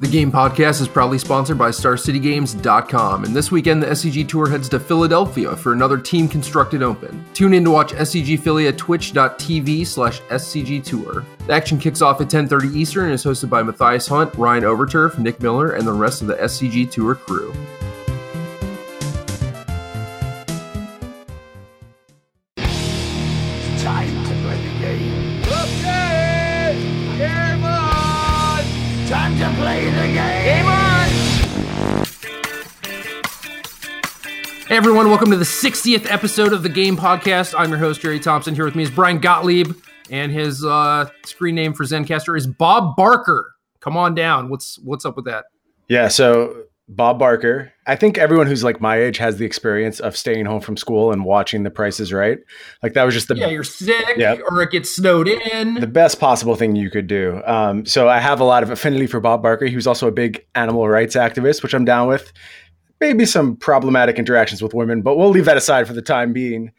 The Game Podcast is proudly sponsored by StarCityGames.com, and this weekend the SCG Tour heads to Philadelphia for another team constructed open. Tune in to watch SCG Philly at twitch.tv slash SCG Tour. The action kicks off at 10.30 Eastern and is hosted by Matthias Hunt, Ryan Overturf, Nick Miller, and the rest of the SCG Tour crew. Everyone, welcome to the 60th episode of the Game Podcast. I'm your host, Jerry Thompson. Here with me is Brian Gottlieb, and his uh, screen name for Zencastr is Bob Barker. Come on down. What's what's up with that? Yeah, so Bob Barker. I think everyone who's like my age has the experience of staying home from school and watching The Price is Right. Like that was just the Yeah, you're sick, Yep. or it gets snowed in. the best possible thing you could do. Um, so I have a lot of affinity for Bob Barker. He was also a big animal rights activist, which I'm down with. Maybe some problematic interactions with women, but we'll leave that aside for the time being.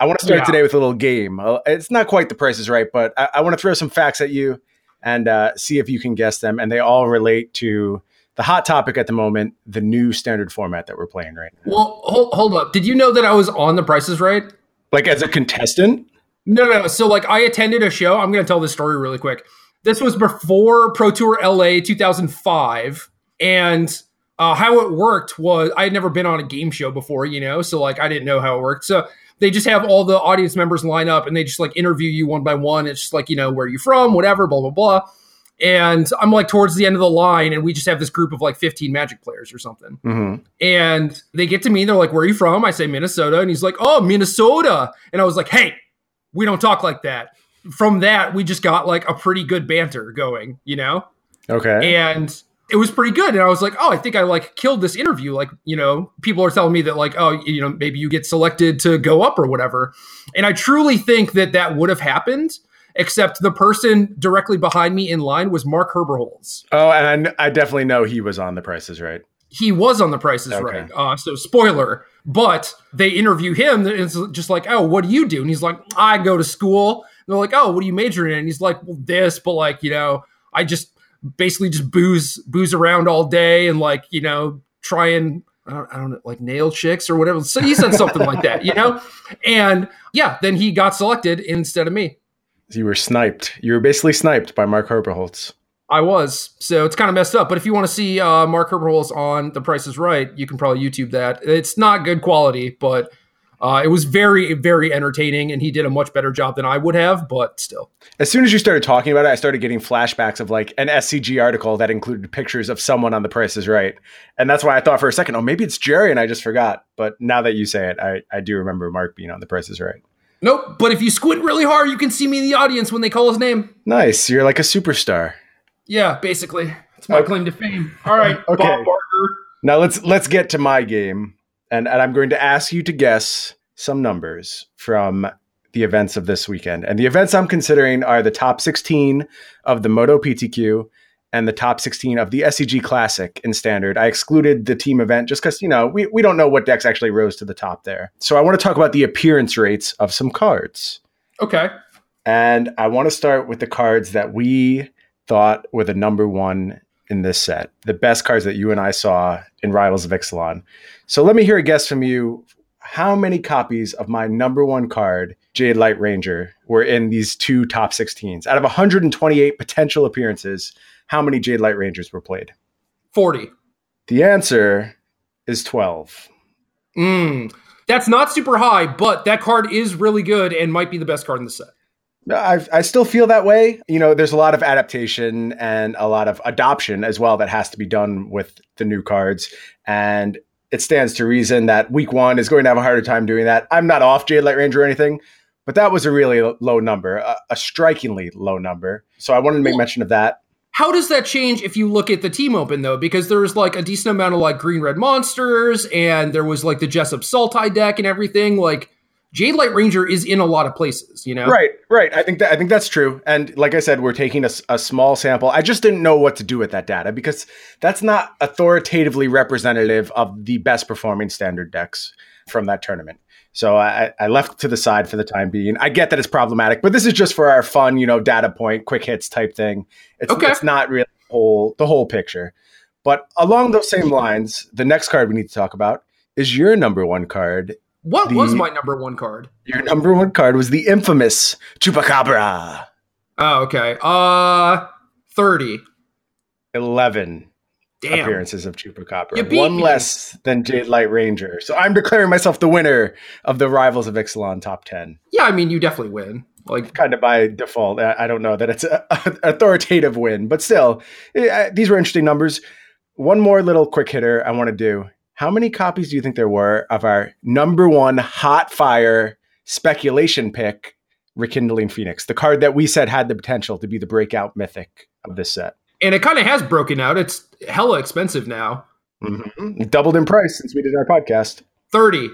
I want to start Yeah. today with a little game. Uh, It's not quite The Price is Right, but I, I want to throw some facts at you and uh, see if you can guess them. And they all relate to the hot topic at the moment, the new standard format that we're playing right now. well, hold, hold up. Did you know that I was on The Price is Right? Like as a contestant? No, no. no. So, like, I attended a show. I'm going to tell this story really quick. This was before Pro Tour LA 2005. And uh, how it worked was I had never been on a game show before, you know? So, like, I didn't know how it worked. So, they just have all the audience members line up and they just like interview you one by one. It's just like, you know, where are you from, whatever, blah, blah, blah. And I'm like towards the end of the line, and we just have this group of like 15 Magic players or something. Mm-hmm. And they get to me, and they're like, Where are you from? I say Minnesota. And he's like, Oh, Minnesota. And I was like, Hey, we don't talk like that. From that, we just got like a pretty good banter going, you know? Okay. And it was pretty good. And I was like, Oh, I think I like killed this interview. Like, you know, people are telling me that, like, oh, you know, maybe you get selected to go up or whatever. And I truly think that that would have happened, except the person directly behind me in line was Mark Herberholz. oh, and I, I definitely know he was on The Prices Right. he was on the prices Okay. right uh, so spoiler but they interview him and it's just like oh what do you do and he's like i go to school and they're like oh what do you major in and he's like well this but like you know i just basically just booze booze around all day and like you know try and I don't, I don't know, like nail chicks or whatever. So he said something like that, you know? And yeah, then he got selected instead of me. You were sniped. You were basically sniped by Mark Herberholz. I was. So it's kind of messed up. But if you want to see uh, Mark Herberholz on The Price is Right, you can probably YouTube that. It's not good quality, but uh, it was very, very entertaining. And he did a much better job than I would have, but still. As soon as you started talking about it, I started getting flashbacks of like an SCG article that included pictures of someone on The Price is Right. And that's why I thought for a second, oh, maybe it's Jerry and I just forgot. But now that you say it, I, I do remember Mark being on The Price is Right. Nope. But if you squint really hard, you can see me in the audience when they call his name. Nice. You're like a superstar. Yeah, basically. It's my Okay. claim to fame. All right, Okay. Bob Barker. Now let's let's get to my game, and, and I'm going to ask you to guess some numbers from the events of this weekend. And the events I'm considering are the top 16 of the Moto PTQ and the top 16 of the SCG Classic in Standard. I excluded the team event just because you know we we don't know what decks actually rose to the top there. So I want to talk about the appearance rates of some cards. Okay. And I want to start with the cards that we thought were the number one in this set, the best cards that you and I saw in Rivals of Ixalan. So let me hear a guess from you. How many copies of my number one card, Jadelight Ranger, were in these two top 16s? Out of 128 potential appearances, how many Jadelight Rangers were played? 40. The answer is 12. Mm. That's not super high, but that card is really good and might be the best card in the set. I, I still feel that way. You know, there's a lot of adaptation and a lot of adoption as well that has to be done with the new cards. And it stands to reason that week one is going to have a harder time doing that. I'm not off Jadelight Ranger or anything, but that was a really low number, a, a strikingly low number. So I wanted to make mention of that. How does that change if you look at the team open though? Because there was like a decent amount of like green red monsters, and there was like the Jessup Sultai deck and everything. Like Jadelight Ranger is in a lot of places, you know. Right, right. I think that I think that's true. And like I said, we're taking a small sample. I just didn't know what to do with that data because that's not authoritatively representative of the best performing standard decks from that tournament. So I, I left to the side for the time being. I get that it's problematic, but this is just for our fun, you know, data point, quick hits type thing. It's, Okay. it's not really the whole, the whole picture. But along those same lines, the next card we need to talk about is your number one card. What The- was my number one card? Your number one card was the infamous Chupacabra. Oh, okay. Uh, thirty. 11 Damn. appearances of Chupacabra. One me. less than Jadelight Ranger. So I'm declaring myself the winner of the Rivals of Ixalan top 10. Yeah, I mean, you definitely win. Like, Kind of by default. I I don't know that it's an authoritative win, but still, eh, these were interesting numbers. One more little quick hitter I want to do. How many copies do you think there were of our number one hot fire speculation pick, Rekindling Phoenix, the card that we said had the potential to be the breakout mythic of this set? and it kind of has broken out. It's hella expensive now. Mhm. It doubled in price since we did our podcast. Thirty.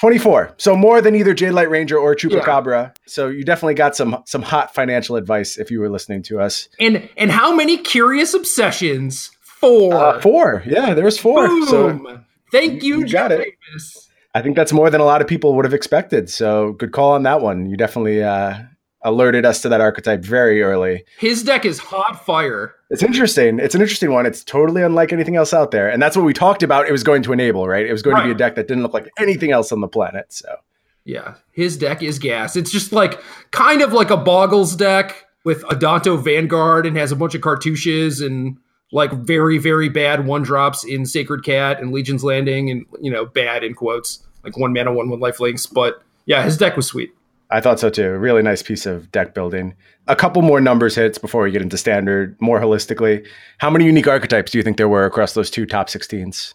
24. So more than either Jadelight Ranger or Chupacabra. So you definitely got some some hot financial advice if you were listening to us. And and how many curious obsessions? Four. Uh, four. Yeah, there's four. Boom. So Thank you, You got Jeff it. Davis. I think that's more than a lot of people would have expected. So good call on that one. You definitely uh, alerted us to that archetype very early. His deck is hot fire. It's interesting. It's an interesting one. It's totally unlike anything else out there. And that's what we talked about it was going to enable, right? It was going to be a deck that didn't look like anything else on the planet. So Yeah, his deck is gas. It's just like kind of like a Boggles deck with Adanto Vanguard and has a bunch of cartouches and like very very bad one drops in Sacred Cat and Legion's Landing and you know bad in quotes like one mana one one life links. But yeah, his deck was sweet. I thought so too. Really nice piece of deck building. A couple more numbers hits before we get into standard more holistically. How many unique archetypes do you think there were across those two top 16s?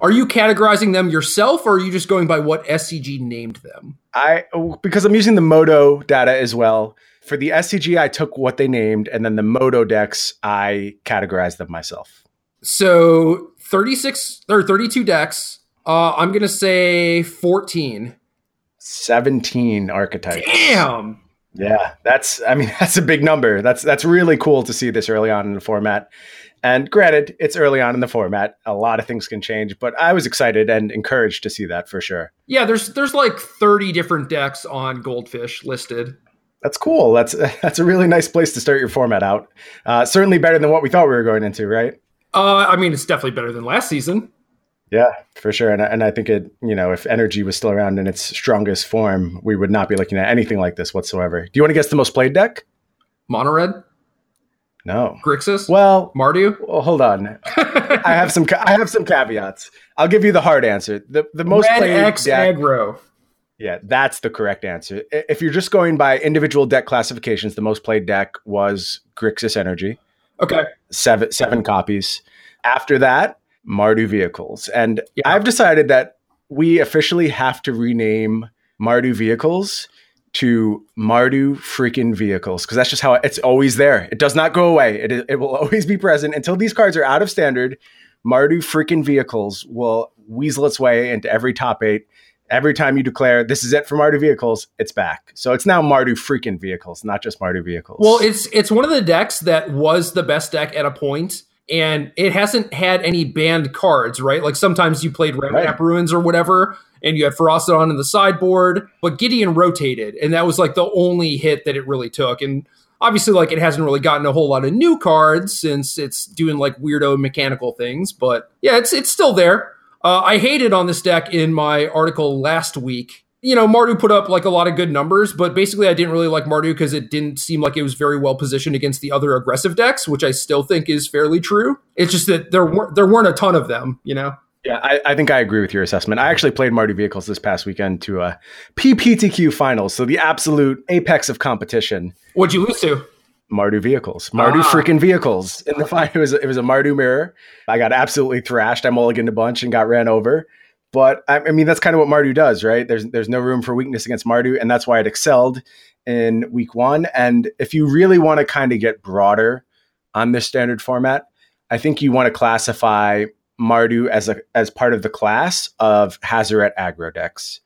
Are you categorizing them yourself, or are you just going by what SCG named them? I because I'm using the Moto data as well. For the SCG, I took what they named, and then the Moto decks, I categorized them myself. So thirty six or thirty two decks. Uh, I'm gonna say fourteen. 17 archetypes. Damn. Yeah, that's I mean that's a big number. That's that's really cool to see this early on in the format. And granted, it's early on in the format. A lot of things can change, but I was excited and encouraged to see that for sure. Yeah, there's there's like 30 different decks on Goldfish listed. That's cool. That's that's a really nice place to start your format out. Uh, certainly better than what we thought we were going into, right? Uh, I mean, it's definitely better than last season. Yeah, for sure. And I, and I think it, you know, if energy was still around in its strongest form, we would not be looking at anything like this whatsoever. Do you want to guess the most played deck? Monored, No. Grixis, Well, Mardu. well hold on. I have some I have some caveats. I'll give you the hard answer. The the most Red played X deck. aggro. Yeah, that's the correct answer. If you're just going by individual deck classifications, the most played deck was Grixis Energy. Okay. seven seven copies. After that, Mardu vehicles, and Yeah. I've decided that we officially have to rename Mardu vehicles to Mardu freaking vehicles because that's just how it's always there. It does not go away. It it will always be present until these cards are out of standard. Mardu freaking vehicles will weasel its way into every top eight. Every time you declare this is it for Mardu vehicles, it's back. So it's now Mardu freaking vehicles, not just Mardu vehicles. Well, it's it's one of the decks that was the best deck at a point, and it hasn't had any banned cards, right? Like sometimes you played Ramunap Right. Ruins or whatever, and you had Ferocity in the sideboard, but Gideon rotated, and that was like the only hit that it really took. And obviously, like it hasn't really gotten a whole lot of new cards since it's doing like weirdo mechanical things, but yeah, it's it's still there. Uh, I hated on this deck in my article last week. You know, Mardu put up like a lot of good numbers, but basically I didn't really like Mardu because it didn't seem like it was very well positioned against the other aggressive decks, which I still think is fairly true. It's just that there weren't there weren't a ton of them, you know. Yeah, I, I think I agree with your assessment. I actually played Mardu Vehicles this past weekend to a PPTQ finals, so the absolute apex of competition. What'd you lose to? Mardu vehicles, Mardu Ah. freaking vehicles. In the final, it was it was a Mardu mirror. I got absolutely thrashed. I mulliganed a bunch and got ran over. But I, I mean, that's kind of what Mardu does, right? There's there's no room for weakness against Mardu, and that's why it excelled in week one. And if you really want to kind of get broader on this standard format, I think you want to classify Mardu as a as part of the class of Hazoret aggro decks.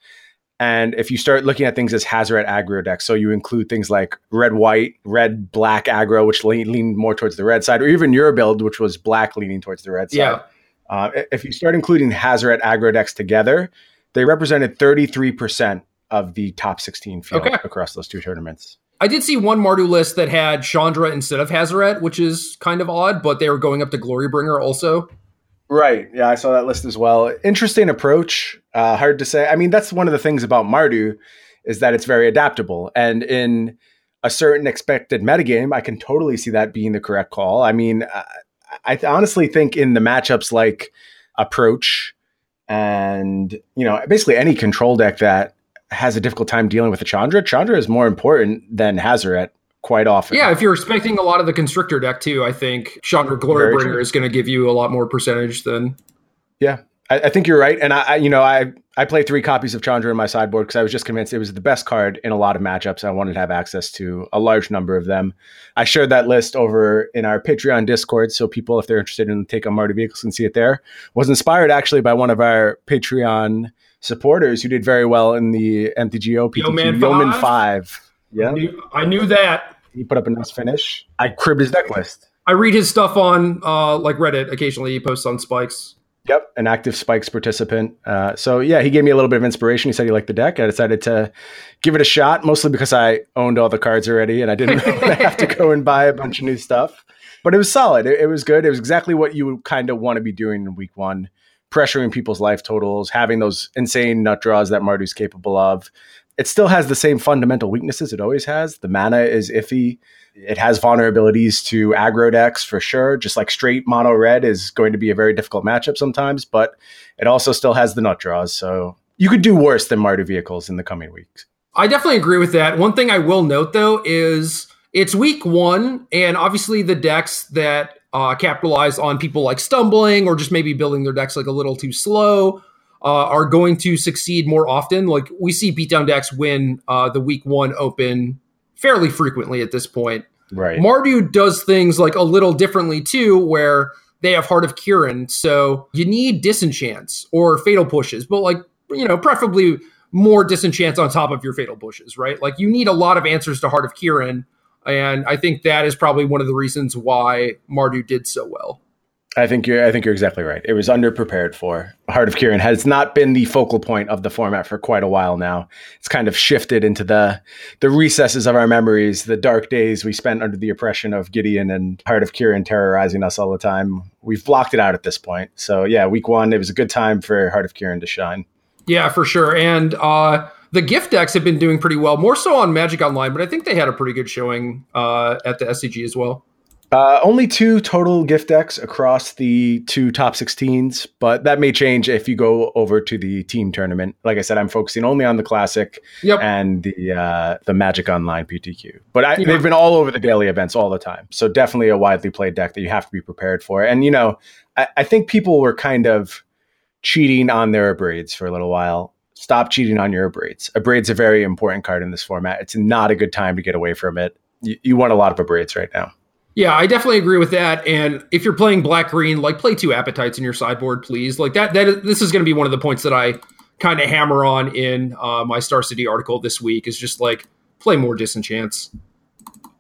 And if you start looking at things as Hazoret aggro decks, so you include things like red white, red black aggro, which lean, leaned more towards the red side, or even your build, which was black leaning towards the red side. Yeah. Uh, if you start including Hazoret aggro decks together, They represented 33% of the top 16 field Okay. across those two tournaments. I did see one Mardu list that had Chandra instead of Hazoret, which is kind of odd, but they were going up to Glorybringer also. Right. Yeah, I saw that list as well. Interesting approach. Uh, hard to say. I mean, that's one of the things about Mardu is that it's very adaptable. And in a certain expected metagame, I can totally see that being the correct call. I mean, I, I th- honestly think in the matchups like approach and, you know, basically any control deck that has a difficult time dealing with the Chandra, Chandra is more important than Hazoret quite often. Yeah, if you're expecting a lot of the Constrictor deck too, I think Chandra Glorybringer is going to give you a lot more percentage than. Yeah, I, I think you're right, and I, I, you know, I I play three copies of Chandra in my sideboard because I was just convinced it was the best card in a lot of matchups. I wanted to have access to a large number of them. I shared that list over in our Patreon Discord, so people, if they're interested in take on Mardu vehicles, can see it there. Was inspired actually by one of our Patreon supporters who did very well in the MTGO PTQ Yeoman Yeoman Five? Five. Yeah, I knew that. he put up a nice finish. I cribbed his deck list. I read his stuff on uh, like Reddit occasionally. He posts on Spikes. Yep, an active Spikes participant. Uh, so yeah, he gave me a little bit of inspiration. He said he liked the deck. I decided to give it a shot, mostly because I owned all the cards already and I didn't really have to go and buy a bunch of new stuff. But it was solid. It, it was good. It was exactly what you kind of want to be doing in week one, pressuring people's life totals, having those insane nut draws that Mardu's capable of. It still has the same fundamental weaknesses it always has. The mana is iffy. It has vulnerabilities to aggro decks for sure. Just like straight mono red is going to be a very difficult matchup sometimes, but it also still has the nut draws. So you could do worse than Mardu vehicles in the coming weeks. I definitely agree with that. One thing I will note though is it's week one, and obviously the decks that uh, capitalize on people like stumbling or just maybe building their decks like a little too slow uh, are going to succeed more often. Like we see beatdown decks win uh, the week one open fairly frequently at this point. Right. Mardu does things like a little differently too, where they have Heart of Kiran. So you need disenchants or fatal pushes, but like, you know, preferably more disenchants on top of your fatal pushes, right? Like you need a lot of answers to Heart of Kiran. And I think that is probably one of the reasons why Mardu did so well. I think you're I think you're exactly right. It was underprepared for. Heart of Kiran has not been the focal point of the format for quite a while now. It's kind of shifted into the the recesses of our memories, the dark days we spent under the oppression of Gideon and Heart of Kiran terrorizing us all the time. We've blocked it out at this point. So yeah, week one, it was a good time for Heart of Kiran to shine. Yeah, for sure. And uh, the gift decks have been doing pretty well, more so on Magic Online, but I think they had a pretty good showing uh, at the SCG as well. Uh, only two total gift decks across the two top 16s, but that may change if you go over to the team tournament. Like I said, I'm focusing only on the classic Yep. and the uh, the Magic Online PTQ. But I, Yeah. they've been all over the daily events all the time, so definitely a widely played deck that you have to be prepared for. And you know, I, I think people were kind of cheating on their abrades for a little while. Stop cheating on your abrades. Abrade's a very important card in this format. It's not a good time to get away from it. You, you want a lot of abrades right now. Yeah, I definitely agree with that. And if you're playing black green, like play two appetites in your sideboard, please. Like that. That is, this is going to be one of the points that I kind of hammer on in uh, my Star City article this week. Is just like play more disenchants.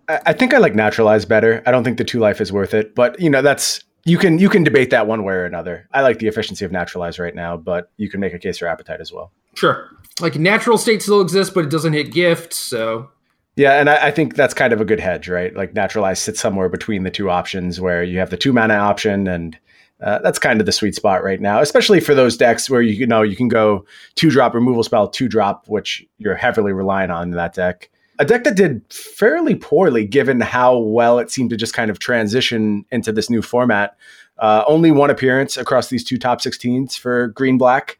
I I think I like naturalize better. I don't think the two life is worth it, but you know that's you can you can debate that one way or another. I like the efficiency of naturalize right now, but you can make a case for appetite as well. Sure. Like natural state still exists, but it doesn't hit gift. So Yeah, and I, I think that's kind of a good hedge, right? Like naturalize sits somewhere between the two options where you have the two mana option, and uh, that's kind of the sweet spot right now, especially for those decks where you, you know you can go two drop removal spell, two drop, which you're heavily relying on in that deck. A deck that did fairly poorly given how well it seemed to just kind of transition into this new format. Uh, only one appearance across these two top 16s for green black.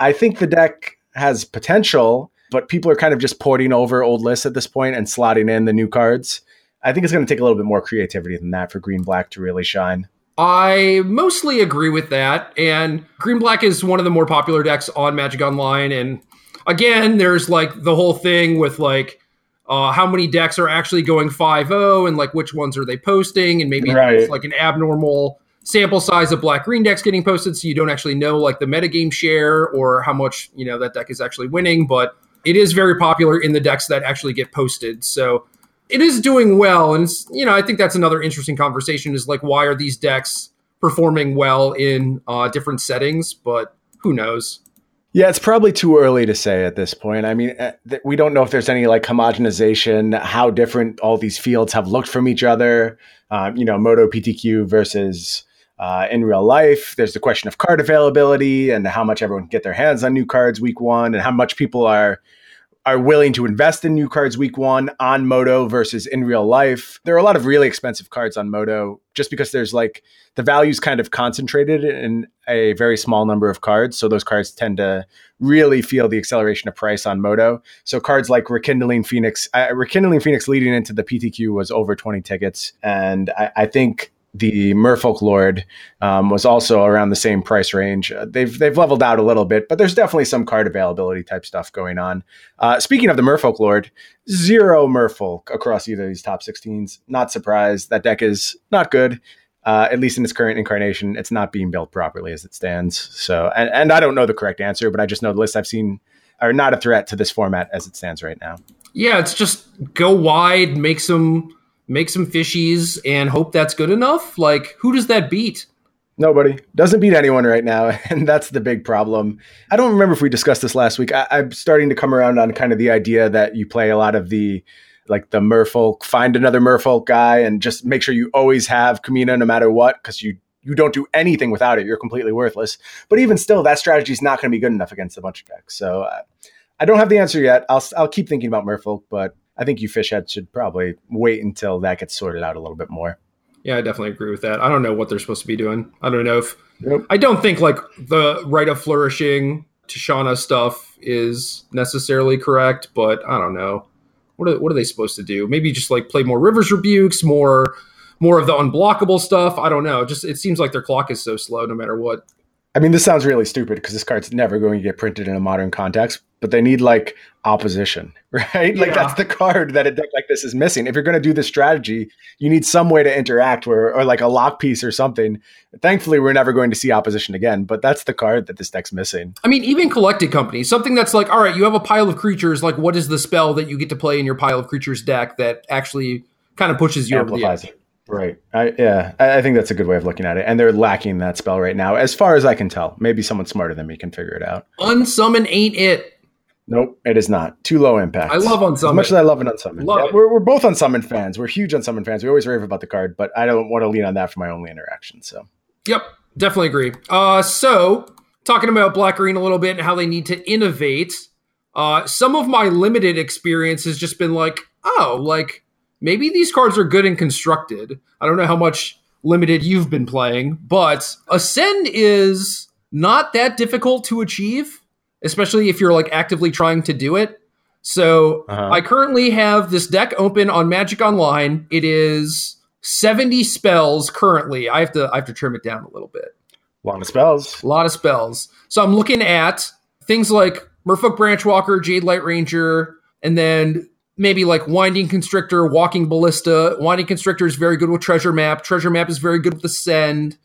I think the deck has potential, but people are kind of just porting over old lists at this point and slotting in the new cards. I think it's going to take a little bit more creativity than that for green black to really shine. I mostly agree with that. And Green Black is one of the more popular decks on Magic Online. And again, there's like the whole thing with like uh, how many decks are actually going 5 0 and like which ones are they posting. And maybe Right. it's like an abnormal sample size of black green decks getting posted. So you don't actually know like the metagame share or how much, you know, that deck is actually winning. But it is very popular in the decks that actually get posted. So it is doing well and you know i think that's another interesting conversation is like why are these decks performing well in uh, different settings but who knows Yeah, it's probably too early to say at this point. I mean, uh, we don't know if there's any like homogenization, how different all these fields have looked from each other. Um, you know, Moto PTQ versus uh, in real life. There's the question of card availability and how much everyone can get their hands on new cards week one, and how much people are are willing to invest in new cards week one on Moto versus in real life. There are a lot of really expensive cards on Moto just because there's like the value's kind of concentrated in a very small number of cards. So those cards tend to really feel the acceleration of price on Moto. So cards like Rekindling Phoenix, uh, Rekindling Phoenix leading into the PTQ was over 20 tickets. And I, I think the Merfolk Lord um, was also around the same price range. Uh, they've they've leveled out a little bit, but there's definitely some card availability type stuff going on. Uh, speaking of the Merfolk Lord, zero Merfolk across either of these top 16s. Not surprised. That deck is not good. Uh, at least in its current incarnation, it's not being built properly as it stands. So, and, and I don't know the correct answer, but I just know the lists I've seen are not a threat to this format as it stands right now. Yeah, it's just go wide, make some make some fishies and hope that's good enough? Like, who does that beat? Nobody doesn't beat anyone right now, and that's the big problem. I don't remember if we discussed this last week. I, am starting to come around on kind of the idea that you play a lot of the like the Merfolk, find another Merfolk guy, and just make sure you always have Kumena no matter what, because you you don't do anything without it. You're completely worthless. But even still, that strategy is not going to be good enough against a bunch of decks. So uh, I don't have the answer yet. I'll I'll keep thinking about Merfolk, but I think you fishhead should probably wait until that gets sorted out a little bit more. Yeah, I definitely agree with that. I don't know what they're supposed to be doing. I don't know if nope. I don't think like the right of Flourishing Tishana stuff is necessarily correct, but I don't know. What are, what are they supposed to do? Maybe just like play more Rivers Rebukes, more more of the unblockable stuff. I don't know. Just it seems like their clock is so slow no matter what. I mean, this sounds really stupid because this card's never going to get printed in a modern context, but they need like opposition, right? Yeah. Like that's the card that a deck like this is missing. If you're going to do this strategy, you need some way to interact where, or like a lock piece or something. Thankfully, we're never going to see opposition again, but that's the card that this deck's missing. I mean, even collected companies, something that's like, all right, you have a pile of creatures. Like, what is the spell that you get to play in your pile of creatures deck that actually kind of pushes you Amplifies it? Right. I, yeah, I, think that's a good way of looking at it. And they're lacking that spell right now, as far as I can tell. Maybe someone smarter than me can figure it out. Unsummon ain't it. Nope, it is not. Too low impact. I love Unsummon. As much as I love an Unsummon. Love yeah, we're, we're both Unsummon fans. We're huge Unsummon fans. We always rave about the card, but I don't want to lean on that for my only interaction. So. Yep, definitely agree. Uh, so, talking about Black Green a little bit and how they need to innovate, uh, some of my limited experience has just been like, oh, like maybe these cards are good and constructed. I don't know how much limited you've been playing, but Ascend is not that difficult to achieve, especially if you're like actively trying to do it. So uh-huh. I currently have this deck open on Magic Online. It is 70 spells currently. I have to I have to trim it down a little bit. A lot of spells. A lot of spells. So I'm looking at things like Merfolk Branchwalker, Jadelight Ranger, and then maybe like Winding Constrictor, Walking Ballista. Winding Constrictor is very good with Treasure Map. Treasure Map is very good with Ascend.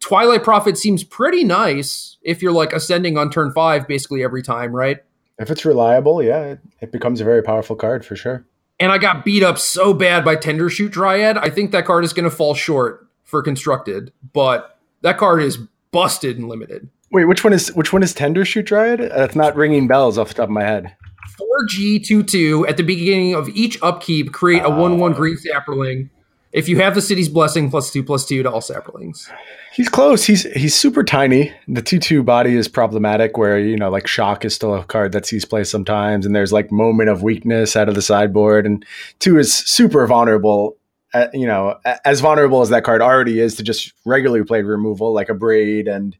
Twilight Prophet seems pretty nice if you're like ascending on turn five basically every time, right? If it's reliable, yeah, it, it becomes a very powerful card for sure. And I got beat up so bad by Tendershoot Dryad. I think that card is going to fall short for constructed, but that card is busted and limited. Wait, which one is which one is Tendershoot Dryad? That's not ringing bells off the top of my head. 4G22 at the beginning of each upkeep, create a 1 1 green saproling. If you have the city's blessing, plus two, plus two to all saprolings. He's close. He's he's super tiny. The two two body is problematic, where you know like shock is still a card that sees play sometimes, and there's like moment of weakness out of the sideboard, and two is super vulnerable. Uh, you know, as vulnerable as that card already is to just regularly played removal, like Abrade and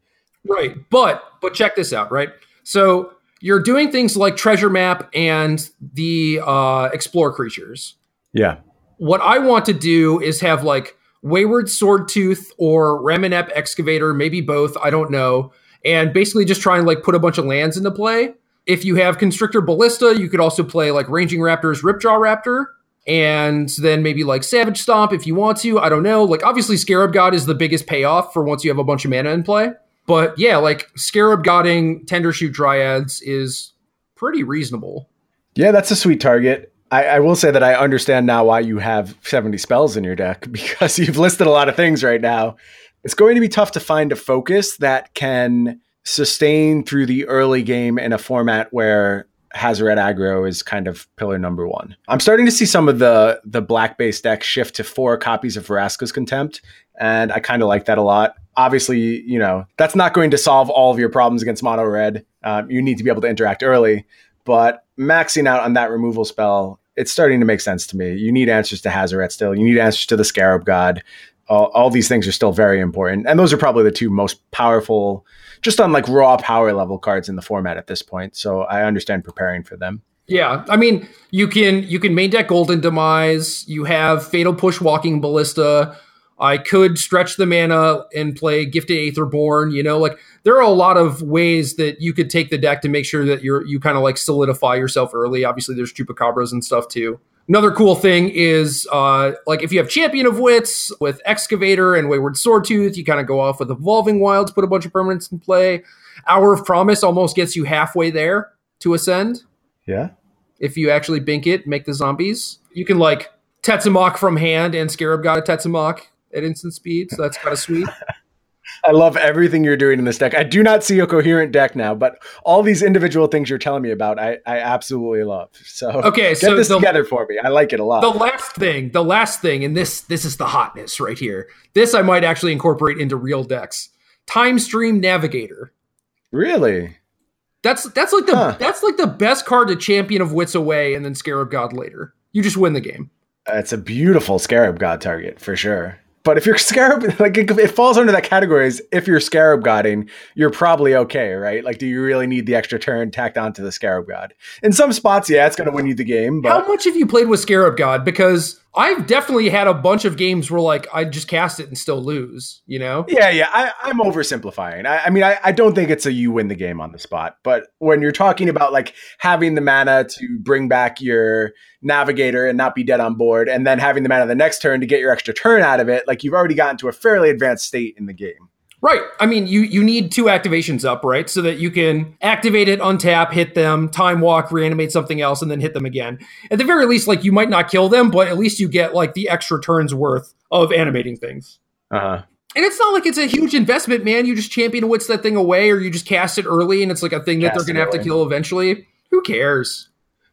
right. But but check this out, right? So you're doing things like treasure map and the uh, explore creatures. Yeah. What I want to do is have like Wayward Swordtooth or Ramunap Excavator, maybe both. I don't know. And basically just try and like put a bunch of lands into play. If you have Constrictor Ballista, you could also play like Ranging Raptors, Ripjaw Raptor, and then maybe like Savage Stomp if you want to. I don't know. Like obviously Scarab God is the biggest payoff for once you have a bunch of mana in play. But yeah, like Scarab Godding Tendershoot Dryads is pretty reasonable. Yeah, that's a sweet target. I, I, will say that I understand now why you have 70 spells in your deck because you've listed a lot of things right now. It's going to be tough to find a focus that can sustain through the early game in a format where Hazoret aggro is kind of pillar number one. I'm starting to see some of the the black based decks shift to four copies of Vraska's Contempt, and I kind of like that a lot. Obviously, you know that's not going to solve all of your problems against mono red. Um, you need to be able to interact early, but maxing out on that removal spell, it's starting to make sense to me. You need answers to Hazoret still. You need answers to the Scarab God. All, all these things are still very important, and those are probably the two most powerful just on like raw power level cards in the format at this point. So I understand preparing for them. Yeah, I mean, you can you can main deck Golden Demise. You have Fatal Push, Walking Ballista. I could stretch the mana and play Gifted Aetherborn. You know, like there are a lot of ways that you could take the deck to make sure that you're you kind of like solidify yourself early. Obviously, there's Chupacabras and stuff too. Another cool thing is uh, like if you have Champion of Wits with Excavator and Wayward Swordtooth, you kind of go off with Evolving Wilds, put a bunch of permanents in play. Hour of Promise almost gets you halfway there to ascend. Yeah. If you actually bink it, make the zombies. You can like Tetzimoc from hand and Scarab God of Tetzimoc at instant speed, so that's kind of sweet. I love everything you're doing in this deck. I do not see a coherent deck now, but all these individual things you're telling me about, I, I absolutely love. So okay, get so this the, together for me. I like it a lot. The last thing, the last thing, and this this is the hotness right here. This I might actually incorporate into real decks. Timestream Navigator. Really? That's that's like the huh. that's like the best card to Champion of Wits away, and then Scarab God later. You just win the game. It's a beautiful Scarab God target for sure. But if you're scarab, like it, it, falls under that category. Is if you're scarab godding, you're probably okay, right? Like, do you really need the extra turn tacked onto the scarab god? In some spots, yeah, it's going to win you the game. But how much have you played with scarab god? Because I've definitely had a bunch of games where like I just cast it and still lose. You know? Yeah, yeah. I, am oversimplifying. I, I mean, I, I, don't think it's a you win the game on the spot. But when you're talking about like having the mana to bring back your navigator and not be dead on board, and then having the mana the next turn to get your extra turn out of it, like you've already gotten to a fairly advanced state in the game. Right. I mean, you you need two activations up, right? So that you can activate it, untap, hit them, time walk, reanimate something else, and then hit them again. At the very least, like you might not kill them, but at least you get like the extra turns worth of animating things. Uh huh. And it's not like it's a huge investment, man. You just champion wits that thing away, or you just cast it early, and it's like a thing cast that they're gonna have to kill eventually. Who cares?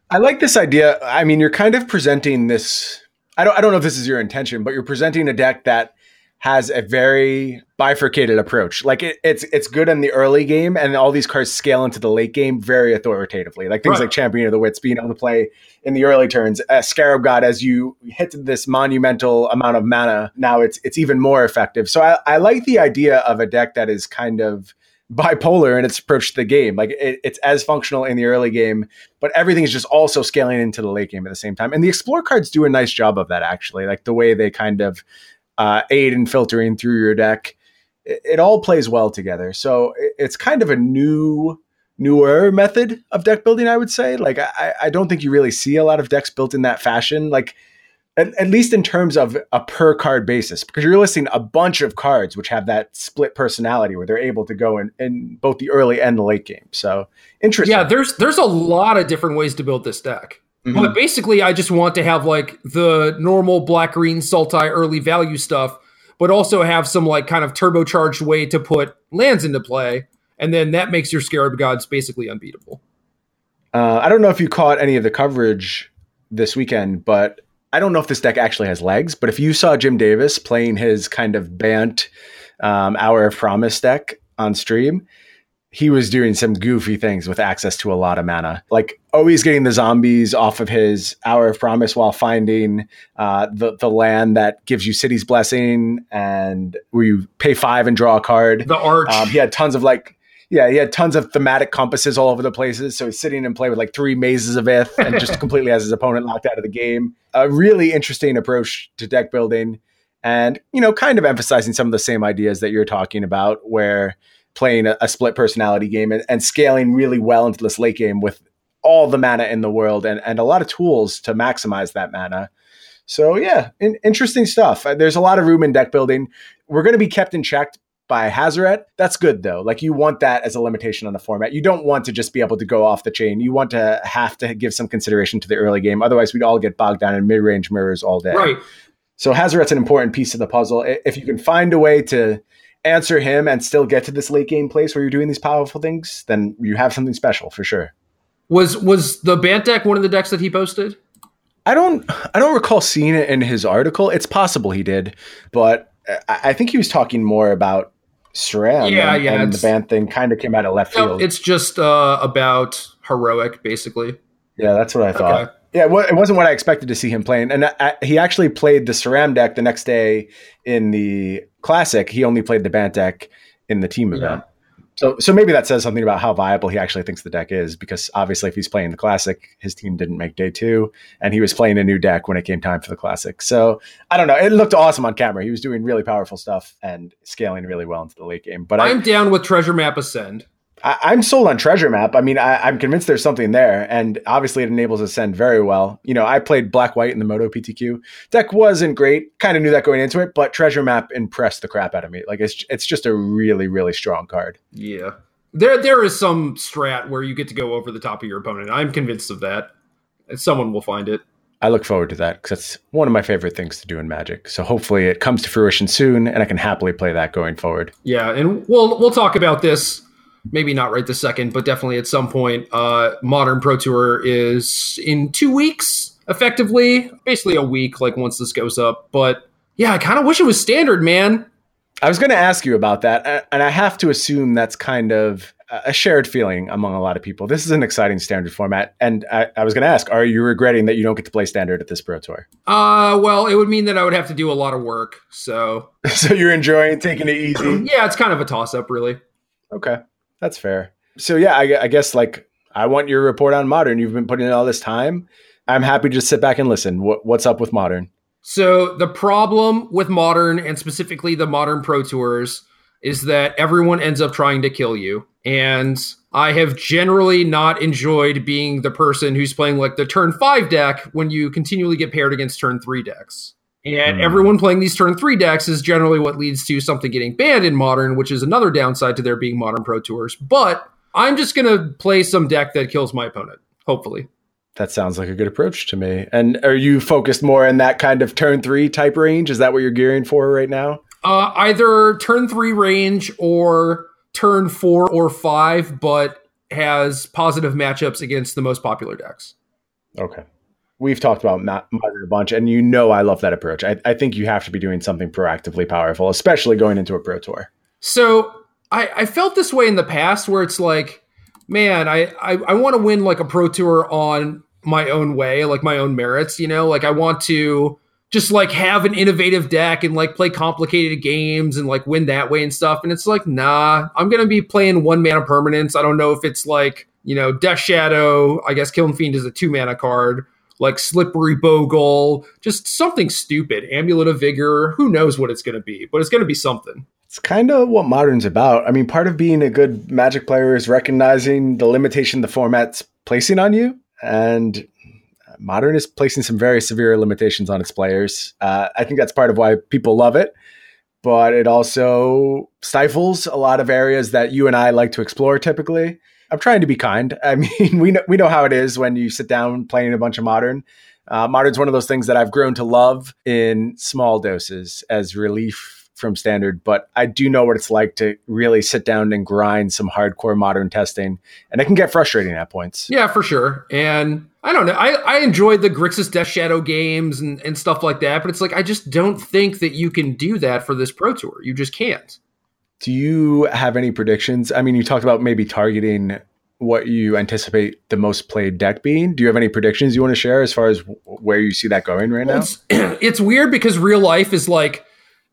I like this idea. I mean, you're kind of presenting this. I don't. I don't know if this is your intention, but you're presenting a deck that has a very bifurcated approach. Like it, it's it's good in the early game, and all these cards scale into the late game very authoritatively. Like things right. like Champion of the Wits being able to play in the early turns. Uh, Scarab God, as you hit this monumental amount of mana, now it's it's even more effective. So I, I like the idea of a deck that is kind of bipolar in its approach to the game. Like it, it's as functional in the early game, but everything is just also scaling into the late game at the same time. And the explore cards do a nice job of that actually. Like the way they kind of uh, aid in filtering through your deck. It, it, all plays well together. So it, it's kind of a new, newer method of deck building, I would say. Like I, I don't think you really see a lot of decks built in that fashion. Like at, at, least in terms of a per card basis, because you're listing a bunch of cards which have that split personality where they're able to go in, in both the early and the late game. So interesting. Yeah, there's there's a lot of different ways to build this deck. Mm-hmm. But basically, I just want to have like the normal black green Sultai early value stuff, but also have some like kind of turbocharged way to put lands into play. And then that makes your Scarab Gods basically unbeatable. Uh, I don't know if you caught any of the coverage this weekend, but I don't know if this deck actually has legs. But if you saw Jim Davis playing his kind of Bant um, Hour of Promise deck on stream, he was doing some goofy things with access to a lot of mana, like always getting the zombies off of his Hour of Promise while finding uh, the the land that gives you City's Blessing, and where you pay five and draw a card. The Arch. Um, he had tons of like. Yeah, he had tons of Thaumatic Compasses all over the places. So he's sitting and play with like three mazes of Ith and just completely has his opponent locked out of the game. A really interesting approach to deck building and, you know, kind of emphasizing some of the same ideas that you're talking about, where playing a, a split personality game and, and, scaling really well into this late game with all the mana in the world and, and a lot of tools to maximize that mana. So yeah, in, interesting stuff. Uh, there's a lot of room in deck building. We're going to be kept in check by Hazoret. That's good though. Like you want that as a limitation on the format. You don't want to just be able to go off the chain. You want to have to give some consideration to the early game. Otherwise, we'd all get bogged down in mid range mirrors all day. Right. So Hazoret's an important piece of the puzzle. If you can find a way to answer him and still get to this late game place where you're doing these powerful things, then you have something special for sure. Was was the Bant deck one of the decks that he posted? I don't I don't recall seeing it in his article. It's possible he did, but I, I think he was talking more about SRAM. Yeah, and, yeah, And the Bant thing kind of came out of left No, field. it's just uh, about heroic, basically. yeah, that's what I thought. Okay. Yeah, it it wasn't what I expected to see him playing. And I, uh, he actually played the SRAM deck the next day in the Classic. He only played the Bant deck in the team event. So, so maybe that says something about how viable he actually thinks the deck is, because obviously, if he's playing the classic, his team didn't make day two, and he was playing a new deck when it came time for the classic. So, I don't know. It looked awesome on camera. He was doing really powerful stuff and scaling really well into the late game. But I, I'm down with Treasure Map Ascend. I, I'm sold on Treasure Map. I mean, I, I'm convinced there's something there, and obviously it enables Ascend very well. You know, I played Black White in the Moto PTQ. Deck wasn't great. Kind of knew that going into it, but Treasure Map impressed the crap out of me. Like it's it's just a really really strong card. Yeah. There there is some strat where you get to go over the top of your opponent. I'm convinced of that. Someone will find it. I look forward to that because that's one of my favorite things to do in Magic. So hopefully it comes to fruition soon, and I can happily play that going forward. Yeah, and we'll we'll talk about this maybe not right this second, but definitely at some point. Uh Modern Pro Tour is in 2 weeks effectively, basically a week like once this goes up, but yeah, I kind of wish it was standard, man. I was going to ask you about that, and I have to assume that's kind of a shared feeling among a lot of people. This is an exciting standard format, and I, I was going to ask: Are you regretting that you don't get to play standard at this Pro Tour? Uh well, it would mean that I would have to do a lot of work. So, so you're enjoying taking it easy? yeah, it's kind of a toss up really. okay, that's fair. So yeah, I, I guess like I want your report on modern. You've been putting in all this time. I'm happy to just sit back and listen. What, what's up with modern? So the problem with modern and specifically the modern pro tours is that everyone ends up trying to kill you. And I have generally not enjoyed being the person who's playing like the turn five deck when you continually get paired against turn three decks. And Hmm. everyone playing these turn three decks is generally what leads to something getting banned in modern, which is another downside to there being modern pro tours. But I'm just going to play some deck that kills my opponent, hopefully. That sounds like a good approach to me. And are you focused more in that kind of turn three type range? Is that what you're gearing for right now? Uh, either turn three range or turn four or five, but has positive matchups against the most popular decks. Okay. We've talked about modern a bunch, and you know I love that approach. I, I think you have to be doing something proactively powerful, especially going into a pro tour. So I, I felt this way in the past where it's like, man, I, I, I want to win like a pro tour on my own way, like my own merits, you know, like I want to just like have an innovative deck and like play complicated games and like win that way and stuff. And it's like, nah, I'm gonna be playing one mana permanence. I don't know if it's like, you know, Death Shadow, I guess Killing Fiend is a two mana card, like Slippery Bogle, just something stupid, Amulet of Vigor, who knows what it's gonna be, but it's gonna be something. It's kind of what modern's about. I mean, part of being a good magic player is recognizing the limitation the format's placing on you. And modern is placing some very severe limitations on its players. Uh, I think that's part of why people love it. But it also stifles a lot of areas that you and I like to explore typically. I'm trying to be kind. I mean, we know, we know how it is when you sit down playing a bunch of modern. Uh, modern's one of those things that I've grown to love in small doses as relief from standard, but I do know what it's like to really sit down and grind some hardcore modern testing, and it can get frustrating at points. Yeah, for sure. And I don't know. I, I enjoyed the Grixis Death Shadow games and, and stuff like that, but it's like I just don't think that you can do that for this Pro Tour. You just can't. Do you have any predictions? I mean, you talked about maybe targeting what you anticipate the most played deck being. Do you have any predictions you want to share as far as w- where you see that going right now? It's, it's weird because real life is like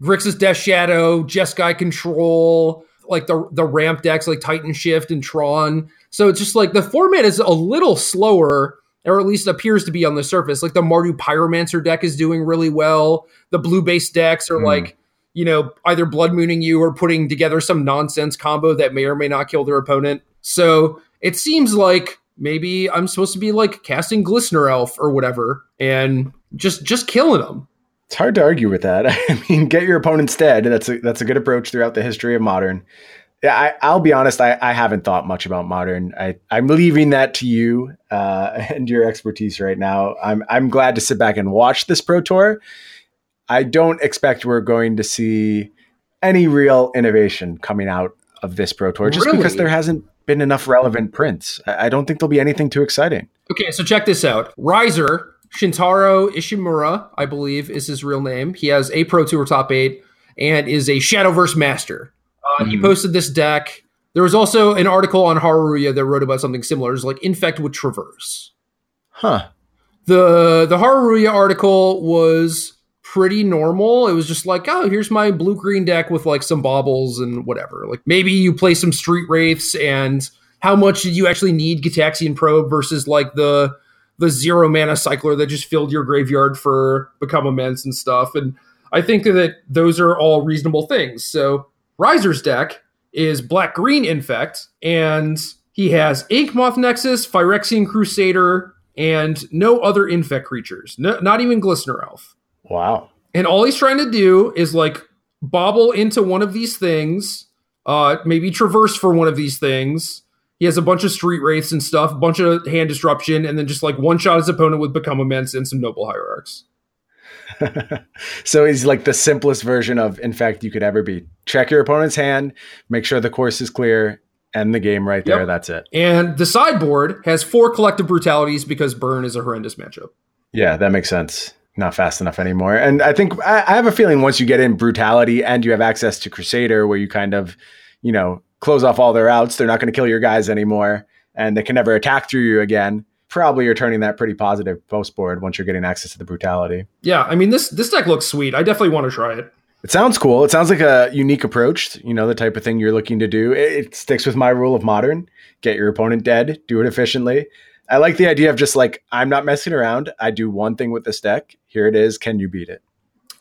Grixis Death Shadow, Jeskai Control, like the the ramp decks like Titan Shift and Tron. So it's just like the format is a little slower, or at least appears to be on the surface. Like the Mardu Pyromancer deck is doing really well. The blue base decks are Hmm. like, you know, either blood mooning you or putting together some nonsense combo that may or may not kill their opponent. So it seems like maybe I'm supposed to be like casting Glistener Elf or whatever and just just killing them. It's hard to argue with that. I mean, get your opponent's dead. That's a, that's a good approach throughout the history of modern. Yeah, I, I'll be honest. I, I haven't thought much about modern. I, I'm leaving that to you uh, and your expertise right now. I'm I'm glad to sit back and watch this pro tour. I don't expect we're going to see any real innovation coming out of this Pro Tour, just because there hasn't been enough relevant prints. I don't think there'll be anything too exciting. Okay, so check this out. Riser, Shintaro Ishimura, I believe is his real name. He has a Pro Tour top eight and is a Shadowverse master. Uh, He Mhm. posted this deck. There was also an article on Hareruya that wrote about something similar. It's like Infect with Traverse. Huh. The the Hareruya article was pretty normal. It was just like, oh, here's my blue green deck with like some baubles and whatever. Like maybe you play some street wraiths and how much did you actually need Gitaxian Probe versus like the the zero mana cycler that just filled your graveyard for become immense and stuff. And I think that those are all reasonable things. So Riser's deck is black green infect, and he has Ink Moth Nexus, Phyrexian Crusader, and no other infect creatures. No, not even Glistener Elf. Wow. And all he's trying to do is like bobble into one of these things, uh, maybe traverse for one of these things. He has a bunch of street wraiths and stuff, a bunch of hand disruption, and then just like one shot his opponent with become immense and some noble hierarchs. so he's like the simplest version of Infect, you could ever be. Check your opponent's hand, make sure the course is clear, end the game right there. Yep. That's it. And the sideboard has four collective brutalities because burn is a horrendous matchup. Yeah, that makes sense. Not fast enough anymore. And I think I, I have a feeling once you get in brutality and you have access to Crusader, where you kind of, you know, close off all their outs, they're not going to kill your guys anymore, and they can never attack through you again. Probably you're turning that pretty positive post board once you're getting access to the brutality. Yeah, I mean this this deck looks sweet. I definitely want to try it. It sounds cool. It sounds like a unique approach. You know, the type of thing you're looking to do. It, it sticks with my rule of modern: get your opponent dead, do it efficiently. I like the idea of just like I'm not messing around. I do one thing with this deck. Here it is. Can you beat it?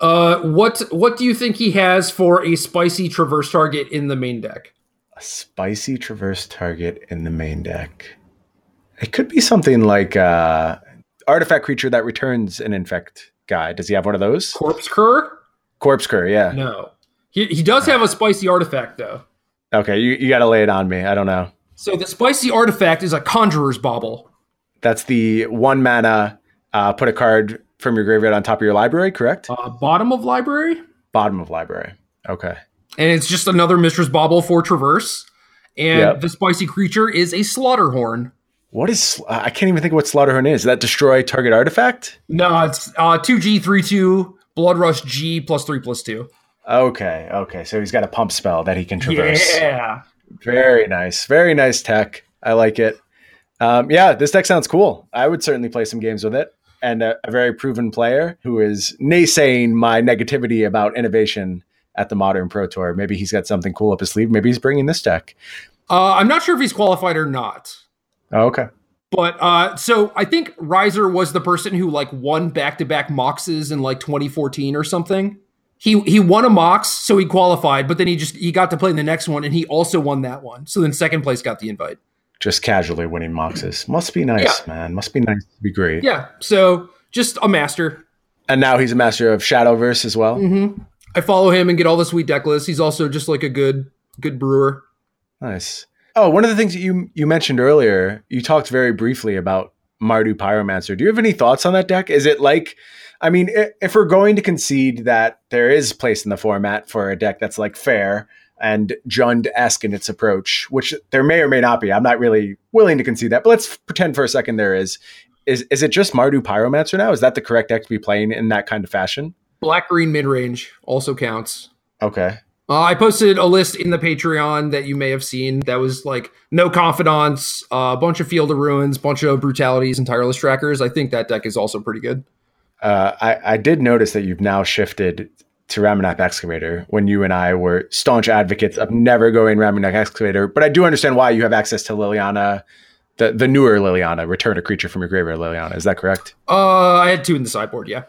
Uh, what what do you think he has for a spicy traverse target in the main deck? A spicy traverse target in the main deck. It could be something like uh, artifact creature that returns an infect guy. Does he have one of those? Corpse Cur? Corpse cur, yeah. No. He he does have a spicy artifact though. Okay, you, you got to lay it on me. I don't know. So the spicy artifact is a conjurer's bauble. That's the one mana. Uh, put a card from your graveyard on top of your library. Correct. Uh, bottom of library, Bottom of library. Okay. and it's just another Mishra's Bauble for traverse. And Yep. the spicy creature is a slaughterhorn. What is? I can't even think of what Slaughterhorn is. Is that destroy target artifact? No, it's uh two G three two blood rush G plus three plus two. Okay. Okay. So he's got a pump spell that he can traverse. Yeah. Very nice. Very nice tech. I like it. Um, yeah, this deck sounds cool. I would certainly play some games with it. And a, a very proven player who is naysaying my negativity about innovation at the modern Pro Tour. Maybe he's got something cool up his sleeve. Maybe he's bringing this deck. Uh, I'm not sure if he's qualified or not. Oh, okay. But uh, so I think Riser was the person who like won back to back Moxes in like 2014 or something. He he won a Mox, so he qualified, but then he just he got to play in the next one, and he also won that one. So then second place got the invite. Just casually winning Moxes. Must be nice, man. Must be nice to be great. Yeah, so just a master. And now he's a master of Shadowverse as well. Mm-hmm. I follow him and get all the sweet deck lists. He's also just like a good good brewer. Nice. Oh, one of the things that you you mentioned earlier, you talked very briefly about Mardu Pyromancer. Do you have any thoughts on that deck? Is it like, I mean, if we're going to concede that there is place in the format for a deck that's like fair and Jund esque in its approach, which there may or may not be, I'm not really willing to concede that, but let's pretend for a second there is. Is is it just Mardu Pyromancer now? Is that the correct deck to be playing in that kind of fashion? Black green mid range also counts. Okay. Uh, I posted a list in the Patreon that you may have seen. That was like no confidants, a bunch of field of ruins, bunch of brutalities, and tireless trackers. I think that deck is also pretty good. Uh, I, I did notice that you've now shifted to Ramunap Excavator when you and I were staunch advocates of never going Ramunap Excavator. But I do understand why you have access to Liliana, the, the newer Liliana, Return a Creature from Your Graveyard Liliana. Is that correct? Uh, I had two in the sideboard. Yeah.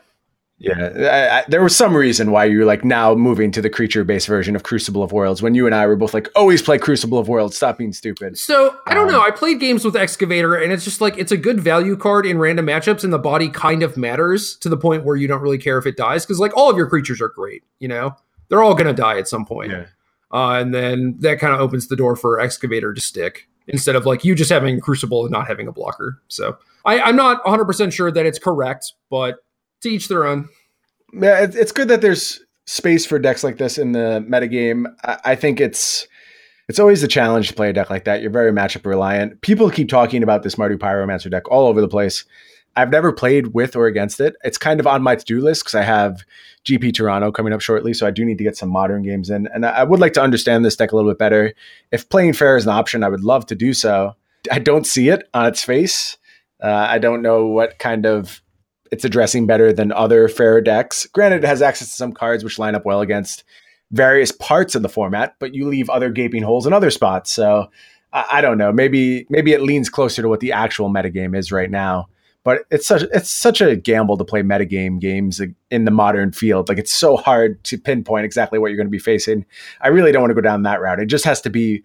Yeah. I, I, there was some reason why you're like now moving to the creature based version of Crucible of Worlds when you and I were both like, always play Crucible of Worlds. Stop being stupid. So I don't Um, know. I played games with Excavator, and it's just like it's a good value card in random matchups, and the body kind of matters to the point where you don't really care if it dies because like all of your creatures are great. You know, they're all gonna die at some point. Yeah. Uh, and then that kind of opens the door for Excavator to stick instead of like you just having Crucible and not having a blocker. So I, I'm not 100% sure that it's correct, but to each their own. Yeah, it's good that there's space for decks like this in the metagame. I, think it's it's always a challenge to play a deck like that. You're very matchup reliant. People keep talking about this Mardu Pyromancer deck all over the place. I've never played with or against it. It's kind of on my to do list because I have GP Toronto coming up shortly, so I do need to get some modern games in. And I would like to understand this deck a little bit better. If playing fair is an option, I would love to do so. I don't see it on its face. Uh, I don't know what kind of it's addressing better than other fair decks. Granted, it has access to some cards which line up well against various parts of the format, but you leave other gaping holes in other spots. So I, I don't know. Maybe maybe it leans closer to what the actual metagame is right now. But it's such it's such a gamble to play metagame games in the modern field. Like it's so hard to pinpoint exactly what you're going to be facing. I really don't want to go down that route. It just has to be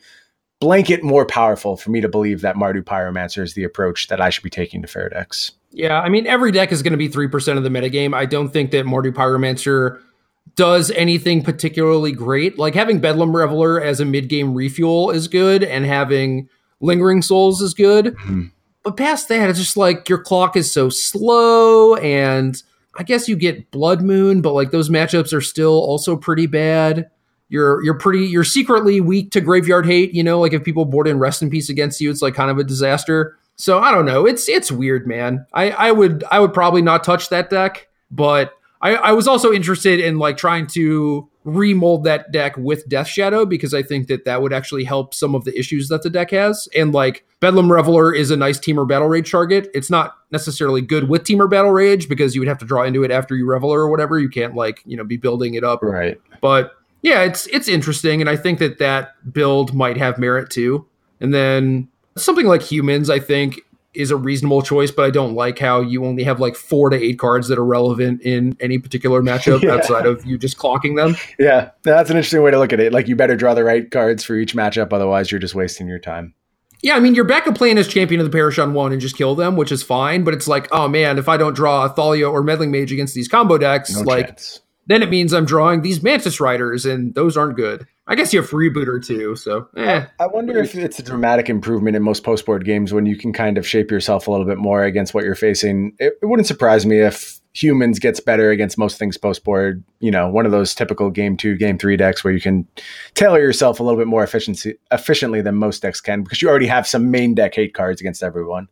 blanket more powerful for me to believe that Mardu Pyromancer is the approach that I should be taking to fair decks. Yeah, I mean every deck is going to be three percent of the metagame. I don't think that Mardu Pyromancer does anything particularly great. Like having Bedlam Reveler as a mid game refuel is good, and having Lingering Souls is good. Mm-hmm. But past that, it's just like your clock is so slow, and I guess you get Blood Moon, but like those matchups are still also pretty bad. You're you're pretty you're secretly weak to Graveyard Hate. You know, like if people board in Rest in Peace against you, it's like kind of a disaster. So I don't know. It's it's weird, man. I I would I would probably not touch that deck, but I, I was also interested in like trying to remold that deck with Death Shadow because I think that that would actually help some of the issues that the deck has. And like Bedlam Reveler is a nice Temur Battle Rage target. It's not necessarily good with Temur Battle Rage because you would have to draw into it after you Reveler or whatever. You can't like you know be building it up. Right. But yeah, it's it's interesting, and I think that that build might have merit too. And then something like humans, I think is a reasonable choice, but I don't like how you only have like four to eight cards that are relevant in any particular matchup yeah. outside of you just clocking them. Yeah, that's an interesting way to look at it. Like you better draw the right cards for each matchup, otherwise you're just wasting your time. Yeah, I mean your backup plan is champion of the parish on one and just kill them, which is fine. But it's like, oh man, if I don't draw a Thalia or Meddling Mage against these combo decks, no like chance. Then it means I'm drawing these Mantis Riders, and those aren't good. I guess you have Freebooter too, so eh. I wonder if it's a dramatic improvement in most post board games when you can kind of shape yourself a little bit more against what you're facing. It, it wouldn't surprise me if humans gets better against most things post board. You know, one of those typical game two, game three decks where you can tailor yourself a little bit more efficiency efficiently than most decks can because you already have some main deck hate cards against everyone.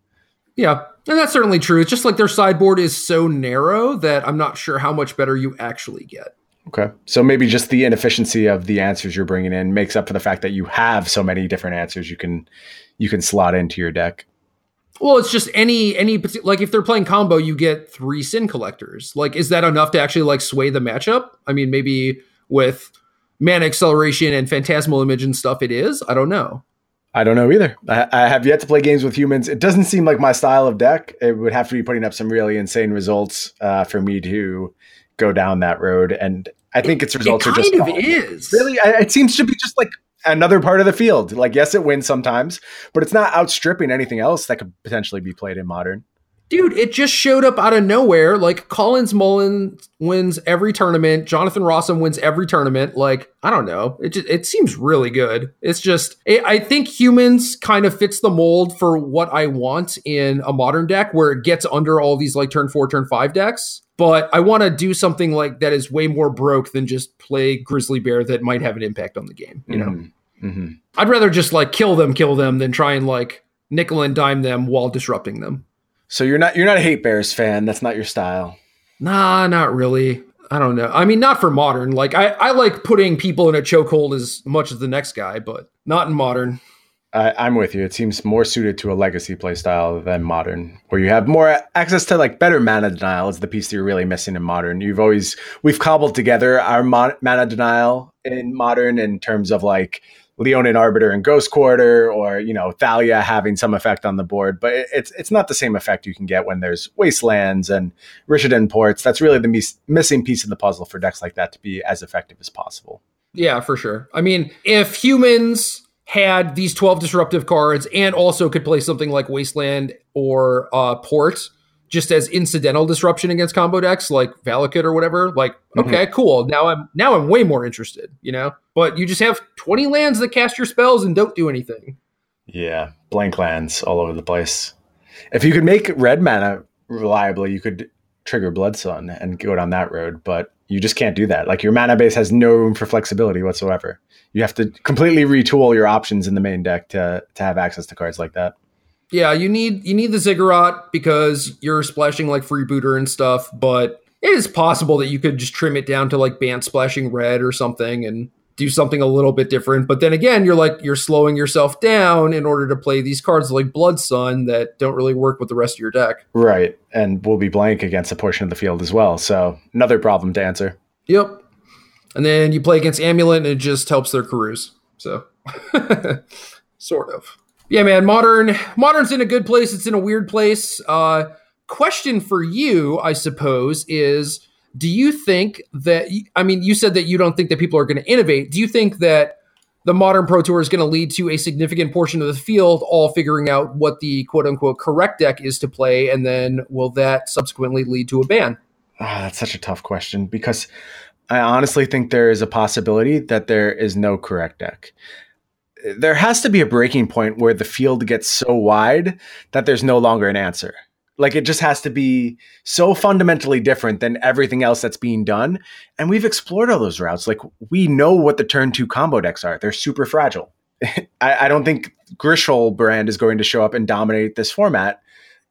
Yeah, and that's certainly true. It's just like their sideboard is so narrow that I'm not sure how much better you actually get. Okay. So maybe just the inefficiency of the answers you're bringing in makes up for the fact that you have so many different answers you can you can slot into your deck. Well, it's just any any like if they're playing combo, you get three sin collectors. Like, is that enough to actually like sway the matchup? I mean, maybe with mana acceleration and phantasmal image and stuff, it is. I don't know. I don't know either. I, I, have yet to play games with humans. It doesn't seem like my style of deck. It would have to be putting up some really insane results uh, for me to go down that road. And I think its results it are just kind of is really. It seems to be just like another part of the field. Like yes, it wins sometimes, but it's not outstripping anything else that could potentially be played in modern. Dude, it just showed up out of nowhere. Like Collins Mullen wins every tournament. Jonathan Rosum wins every tournament. Like I don't know. It just it seems really good. It's just it, I think humans kind of fits the mold for what I want in a modern deck where it gets under all these like turn four, turn five decks but I want to do something like that is way more broke than just play Grizzly Bear that might have an impact on the game. You know, mm-hmm. Mm-hmm. I'd rather just like kill them, kill them, than try and like nickel and dime them while disrupting them. So you're not you're not a hate bears fan. That's not your style. Nah, not really. I don't know. I mean, not for modern. Like I, I like putting people in a chokehold as much as the next guy, but not in modern. I, am with you. It seems more suited to a legacy playstyle than modern, where you have more access to like better mana denial is the piece that you're really missing in modern. You've always we've cobbled together our mon- mana denial in modern in terms of like Leonin Arbiter and Ghost Quarter, or you know Thalia having some effect on the board, but it, it's it's not the same effect you can get when there's wastelands and Rishadan ports. That's really the mis- missing piece of the puzzle for decks like that to be as effective as possible. Yeah, for sure. I mean, if humans had these 12 disruptive cards and also could play something like Wasteland or uh, Port just as incidental disruption against combo decks like Valakut or whatever. Like, mm-hmm. okay, cool. Now I'm now I'm way more interested, you know? But you just have 20 lands that cast your spells and don't do anything. Yeah, blank lands all over the place. If you could make red mana reliably, you could trigger Blood Sun and go down that road. But You just can't do that. Like your mana base has no room for flexibility whatsoever. You have to completely retool your options in the main deck to to have access to cards like that. Yeah, you need you need the ziggurat because you're splashing like freebooter and stuff, but it is possible that you could just trim it down to like Bant splashing red or something and do something a little bit different. But then again, you're like you're slowing yourself down in order to play these cards like Blood Sun that don't really work with the rest of your deck. Right. And will be blank against a portion of the field as well. So another problem to answer. Yep. And then you play against Amulet and it just helps their Karoos. So sort of. Yeah, man, modern modern's in a good place, it's in a weird place. Uh question for you, I suppose, is do you think that I mean, you said that you don't think that people are going to innovate. Do you think that the modern Pro Tour is going to lead to a significant portion of the field all figuring out what the quote unquote correct deck is to play, and then will that subsequently lead to a ban? Ah, that's such a tough question because I honestly think there is a possibility that there is no correct deck. There has to be a breaking point where the field gets so wide that there's no longer an answer. Like it just has to be so fundamentally different than everything else that's being done. And we've explored all those routes. Like we know what the turn two combo decks are. They're super fragile. I, I, don't think Griselbrand is going to show up and dominate this format.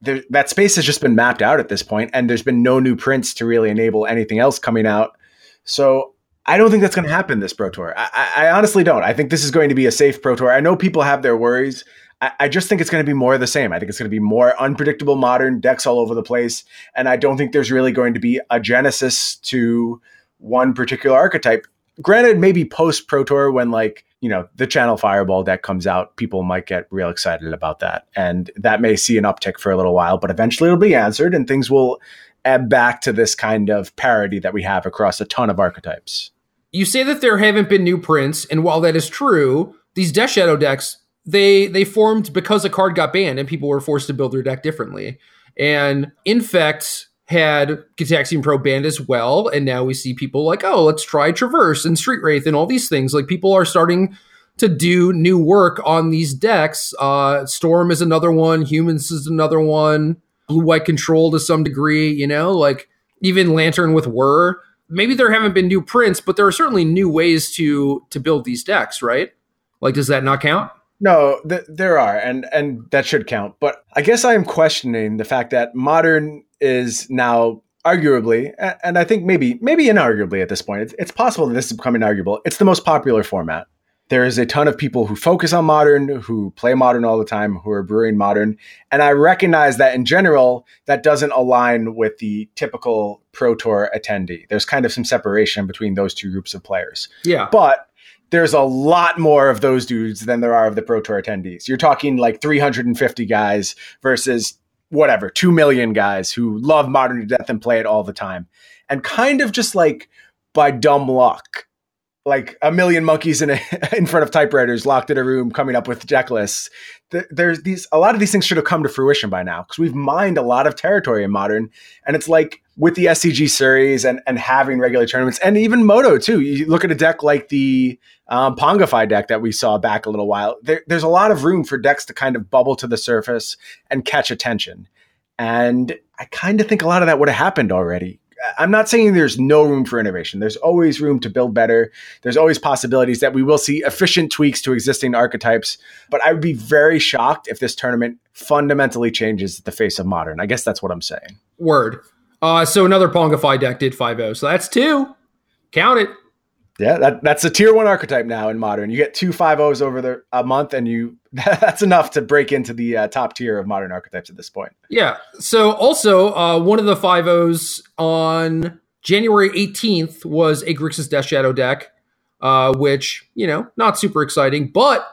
There, that space has just been mapped out at this point, and there's been no new prints to really enable anything else coming out. So I don't think that's going to happen this Pro Tour. I, I, honestly don't. I think this is going to be a safe Pro Tour. I know people have their worries. I, I just think it's going to be more of the same. I think it's going to be more unpredictable, modern decks all over the place, and I don't think there's really going to be a genesis to one particular archetype. Granted, maybe post Pro Tour when like you know the Channel Fireball deck comes out, people might get real excited about that, and that may see an uptick for a little while, but eventually it'll be answered, and things will ebb back to this kind of parity that we have across a ton of archetypes. You say that there haven't been new prints, and while that is true, these Death Shadow decks they they formed because a card got banned and people were forced to build their deck differently. And Infect had Gitaxian Pro banned as well, and now we see people like, oh, let's try Traverse and Street Wraith and all these things. Like people are starting to do new work on these decks. Uh, Storm is another one. Humans is another one. Blue White Control to some degree. You know, like even Lantern with Whir. Maybe there haven't been new prints, but there are certainly new ways to to build these decks, right? Like, does that not count? No, th- there are, and and that should count. But I guess I am questioning the fact that modern is now arguably, and I think maybe maybe inarguably at this point, it's, it's possible that this is becoming arguable. It's the most popular format. There is a ton of people who focus on modern, who play modern all the time, who are brewing modern, and I recognize that in general that doesn't align with the typical pro tour attendee. There's kind of some separation between those two groups of players. Yeah, but there's a lot more of those dudes than there are of the Pro Tour attendees. You're talking like 350 guys versus whatever, 2 million guys who love modern to death and play it all the time. And kind of just like by dumb luck, like a million monkeys in a, in front of typewriters locked in a room coming up with checklists. There's these a lot of these things should have come to fruition by now because we've mined a lot of territory in modern, and it's like with the SCG series and and having regular tournaments and even MODO too. You look at a deck like the um, Pongify deck that we saw back a little while. There, there's a lot of room for decks to kind of bubble to the surface and catch attention, and I kind of think a lot of that would have happened already I'm not saying there's no room for innovation. There's always room to build better. There's always possibilities that we will see efficient tweaks to existing archetypes. But I would be very shocked if this tournament fundamentally changes the face of modern. I guess that's what I'm saying. Word. Uh, so another Pongify deck did 5 So that's two. Count it. Yeah, that, that's a tier one archetype now in modern. You get two five O's over the a month, and you that's enough to break into the uh, top tier of modern archetypes at this point. Yeah. So also uh, one of the five O's on January 18th was a Grixis Death Shadow deck, uh, which you know not super exciting, but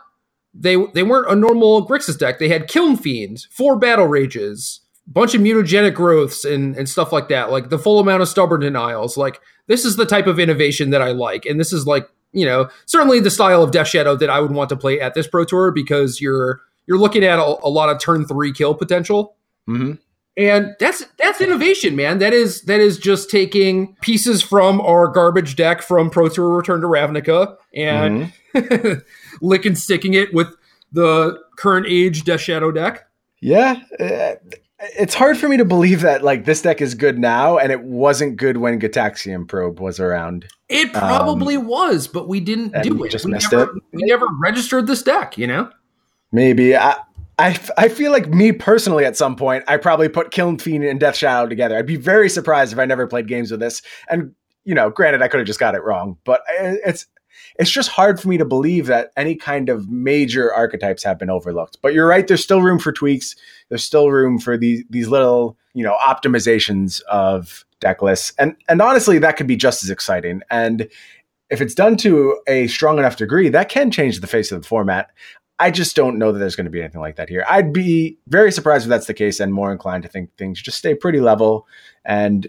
they they weren't a normal Grixis deck. They had Kiln Fiend, four Battle Rages, bunch of mutagenic growths and, and stuff like that, like the full amount of stubborn denials. Like this is the type of innovation that I like. And this is like, you know, certainly the style of Death Shadow that I would want to play at this Pro Tour because you're you're looking at a, a lot of turn three kill potential. Mm-hmm. And that's that's innovation, man. That is that is just taking pieces from our garbage deck from Pro Tour Return to Ravnica and mm-hmm. licking sticking it with the current age Death Shadow deck. Yeah, uh, it's hard for me to believe that like this deck is good now and it wasn't good when Gitaxian Probe was around. It probably was, but we didn't Um, do we it. just we missed never, it. We never registered this deck, you know? Maybe I, I, I feel like me personally at some point I probably put Kiln Fiend and Death Shadow together. I'd be very surprised if I never played games with this. And you know, granted, I could have just got it wrong, but it's it's just hard for me to believe that any kind of major archetypes have been overlooked. But you're right. There's still room for tweaks. There's still room for these these little you know optimizations of deck lists, and and honestly, that could be just as exciting. And if it's done to a strong enough degree, that can change the face of the format. I just don't know that there's going to be anything like that here. I'd be very surprised if that's the case and more inclined to think things just stay pretty level. And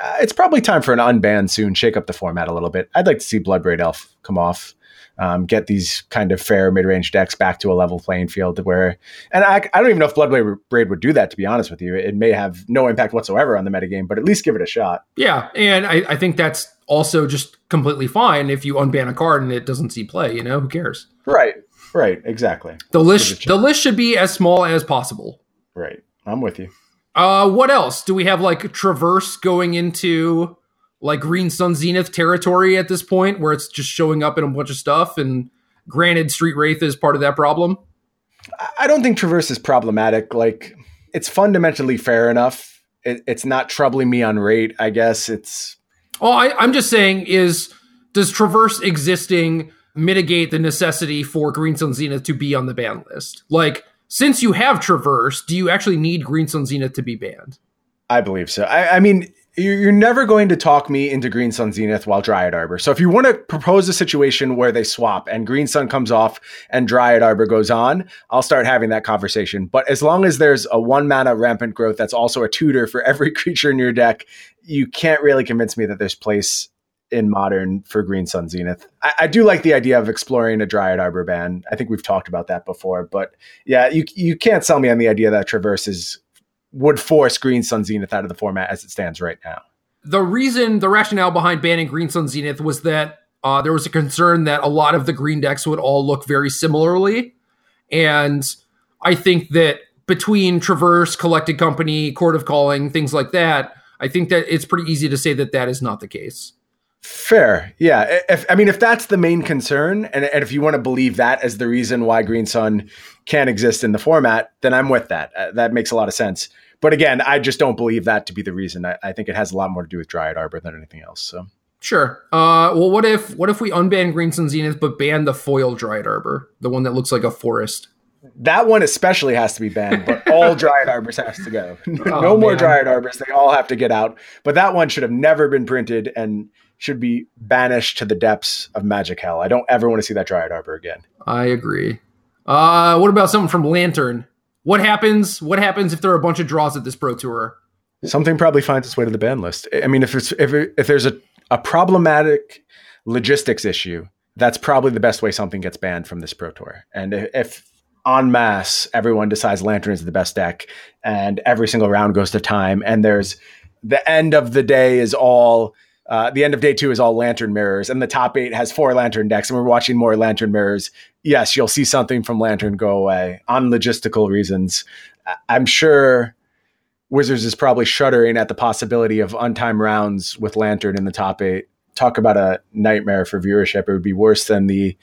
uh, it's probably time for an unban soon, shake up the format a little bit. I'd like to see Bloodbraid Elf come off, um, get these kind of fair mid range decks back to a level playing field where, and I, I don't even know if Bloodbraid would do that, to be honest with you. It may have no impact whatsoever on the metagame, but at least give it a shot. Yeah, and I, I think that's also just completely fine if you unban a card and it doesn't see play, you know? Who cares? Right, right, exactly. The Give it a list the list should be as small as possible. Right. I'm with you. Uh, what else? Do we have like Traverse going into like Green Sun Zenith territory at this point where it's just showing up in a bunch of stuff? And granted, Street Wraith is part of that problem. I- don't think Traverse is problematic. Like, it's fundamentally fair enough. It, it's not troubling me on rate, I guess. It's Oh, I, I'm just saying is does Traverse existing mitigate the necessity for Green Sun Zenith to be on the ban list? Like, since you have Traverse, do you actually need Green Sun Zenith to be banned? I believe so. I, I mean, you're never going to talk me into Green Sun Zenith while Dryad Arbor. So if you want to propose a situation where they swap and Green Sun comes off and Dryad Arbor goes on, I'll start having that conversation. But as long as there's a one mana rampant growth that's also a tutor for every creature in your deck, you can't really convince me that there's place in modern for Green Sun Zenith. I, I do like the idea of exploring a Dryad Arbor ban. I think we've talked about that before. But yeah, you you can't sell me on the idea that Traverse is would force Green Sun Zenith out of the format as it stands right now. the reason, the rationale behind banning Green Sun Zenith was that uh, there was a concern that a lot of the green decks would all look very similarly. And I think that between Traverse, Collected Company, Court of Calling, things like that, I think that it's pretty easy to say that that is not the case. Fair, yeah. If I mean, if that's the main concern, and, and if you want to believe that as the reason why Green Sun can't exist in the format, then I'm with that. Uh, that makes a lot of sense. But again, I just don't believe that to be the reason. I, I think it has a lot more to do with Dryad Arbor than anything else. So Sure. Uh, well, what if what if we unban Green Sun Zenith but ban the foil Dryad Arbor, the one that looks like a forest? that one especially has to be banned, but all Dryad Arbors has to go. no Oh, more man. Dryad Arbors. They all have to get out. But that one should have never been printed and should be banished to the depths of Magic Hell. I don't ever want to see that Dryad Arbor again. I agree. Uh, what about something from Lantern? What happens? What happens if there are a bunch of draws at this Pro Tour? Something probably finds its way to the ban list. I mean, if it's if it, if there's a, a problematic logistics issue, that's probably the best way something gets banned from this pro tour. And if, if en masse everyone decides Lantern is the best deck, and every single round goes to time, and there's the end of the day is all. Uh, the end of day two is all lantern mirrors, and the top eight has four lantern decks, and we're watching more lantern mirrors. Yes, you'll see something from lantern go away on logistical reasons. I'm sure Wizards is probably shuddering at the possibility of untimed rounds with Lantern in the top eight. Talk about a nightmare for viewership. It would be worse than the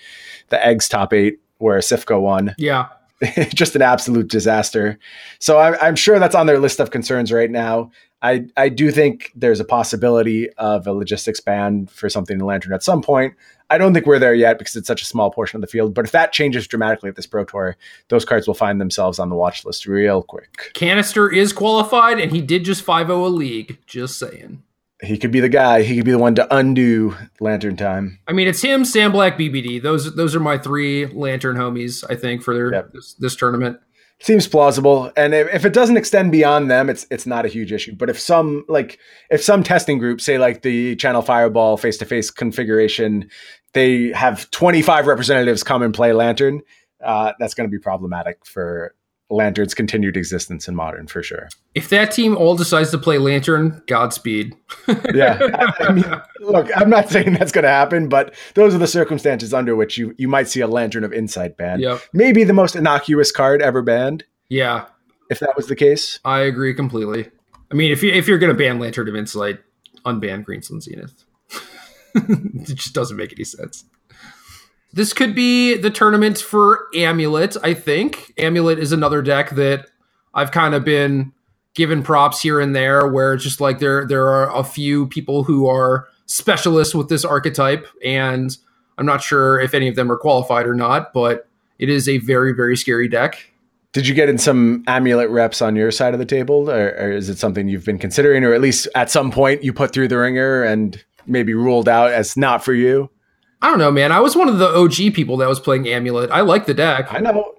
the eggs top eight where Sifka won. Yeah, Just an absolute disaster. So I'm, I'm sure that's on their list of concerns right now. I I do think there's a possibility of a logistics ban for something in Lantern at some point. I don't think we're there yet because it's such a small portion of the field. But if that changes dramatically at this Pro Tour, those cards will find themselves on the watch list real quick. Canister is qualified, and he did just 5-0 a league. Just saying. He could be the guy. He could be the one to undo Lantern Time. I mean, it's him, Sam Black, BBD. Those those are my three Lantern homies. I think for their Yep. this, this tournament. Seems plausible, and if, if it doesn't extend beyond them, it's it's not a huge issue. But if some like if some testing group, say like the Channel Fireball face to face configuration, they have twenty five representatives come and play Lantern, uh, that's going to be problematic for Lantern's continued existence in modern for sure. If that team all decides to play Lantern, Godspeed. Yeah, I, mean, look, I'm not saying that's going to happen, but those are the circumstances under which you you might see a Lantern of Insight banned. Yep. Maybe the most innocuous card ever banned. Yeah. if that was the case. I agree completely. I mean, if you if you're going to ban Lantern of Insight, unban Green Sun Zenith. it just doesn't make any sense. This could be the tournament for Amulet. I think Amulet is another deck that I've kind of been given props here and there, where it's just like there there are a few people who are specialists with this archetype, and I'm not sure if any of them are qualified or not, but it is a very very scary deck. Did you get in some amulet reps on your side of the table, or, or, is it something you've been considering, or at least at some point you put through the ringer and maybe ruled out as not for you? I don't know, man. I was one of the OG people that was playing Amulet. I like the deck. I know.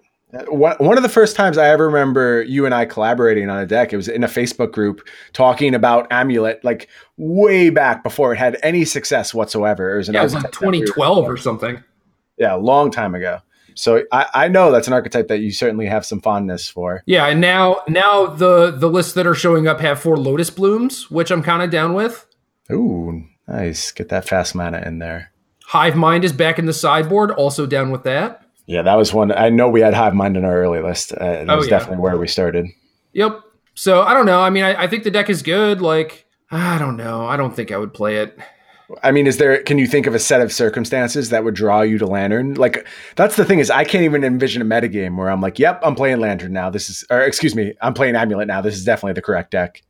One of the first times I ever remember you and I collaborating on a deck, it was in a Facebook group talking about Amulet, like way back before it had any success whatsoever. It was, yeah, it was like 2012 or something. Yeah, a long time ago. So I, I know that's an archetype that you certainly have some fondness for. Yeah, and now now the the lists that are showing up have four Lotus Blooms, which I'm kind of down with. Ooh, nice. Get that fast mana in there. Hive Mind is back in the sideboard, also down with that. Yeah, that was one. I know we had Hive Mind in our early list. Uh, oh, was yeah. definitely where we started. Yep. So I don't know. I mean, I, I think the deck is good. Like, I don't know. I don't think I would play it. I mean, is there? Can you think of a set of circumstances that would draw you to Lantern? Like, that's the thing is, I can't even envision a metagame where I'm like, "Yep, I'm playing Lantern now. This is, or excuse me, I'm playing Amulet now. This is definitely the correct deck."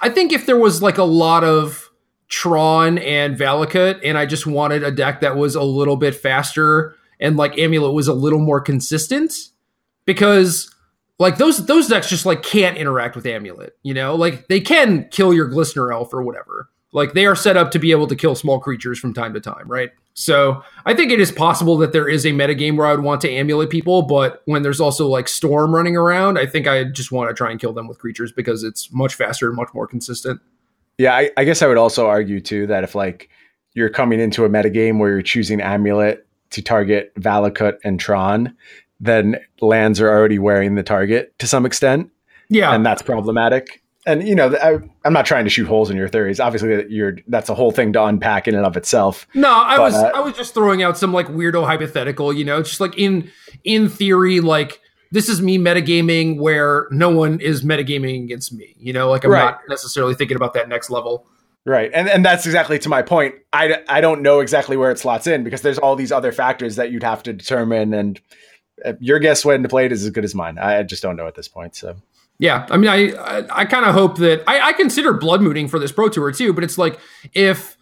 I think if there was like a lot of Tron and Valakut, and I just wanted a deck that was a little bit faster and like Amulet was a little more consistent, because like those those decks just like can't interact with Amulet. You know, like they can kill your Glistener Elf or whatever like they are set up to be able to kill small creatures from time to time, right? So I think it is possible that there is a metagame where I would want to amulet people, but when there's also like Storm running around, I think I just want to try and kill them with creatures because it's much faster and much more consistent. Yeah, I, I guess I would also argue too that if like you're coming into a metagame where you're choosing amulet to target Valakut and Tron, then lands are already wearing the target to some extent. Yeah. And that's problematic and you know, I, am not trying to shoot holes in your theories. Obviously, you're that's a whole thing to unpack in and of itself. No, I but, was uh, I was just throwing out some like weirdo hypothetical. You know, just like in in theory, like this is me metagaming where no one is metagaming against me. You know, like I'm right. not necessarily thinking about that next level. Right. And and that's exactly to my point. I, I don't know exactly where it slots in because there's all these other factors that you'd have to determine and uh, your guess when to play it is as good as mine. I just don't know at this point. So yeah, I mean, I I, I kind of hope that I, I consider blood mooning for this pro tour too, but it's like if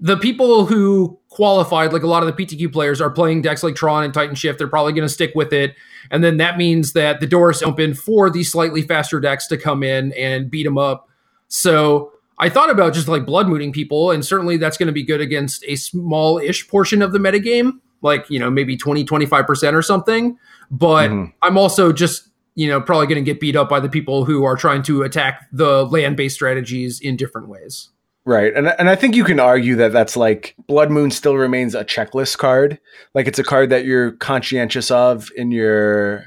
the people who qualified, like a lot of the PTQ players, are playing decks like Tron and Titan Shift, they're probably going to stick with it, and then that means that the door is open for these slightly faster decks to come in and beat them up. So I thought about just like blood mooning people, and certainly that's going to be good against a small-ish portion of the metagame, like you know maybe 20, 25 percent or something. But mm-hmm. I'm also just you know, probably going to get beat up by the people who are trying to attack the land based strategies in different ways. Right. And, and I think you can argue that that's like Blood Moon still remains a checklist card. Like it's a card that you're conscientious of in your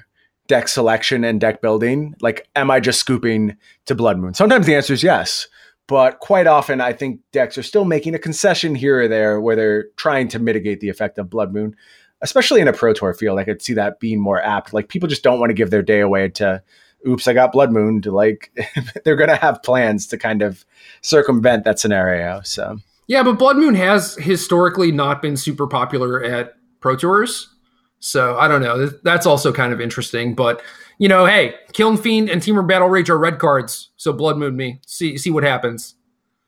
deck selection and deck building. Like, am I just scooping to Blood Moon? Sometimes the answer is yes. But quite often, I think decks are still making a concession here or there where they're trying to mitigate the effect of Blood Moon especially in a pro tour field, I could see that being more apt. Like people just don't want to give their day away to, oops, I got blood moon. To like, they're going to have plans to kind of circumvent that scenario. So yeah, but blood moon has historically not been super popular at pro tours. So I don't know. That's also kind of interesting. But you know, hey, Kiln Fiend and Temur Battle Rage are red cards. So blood moon me. See see what happens.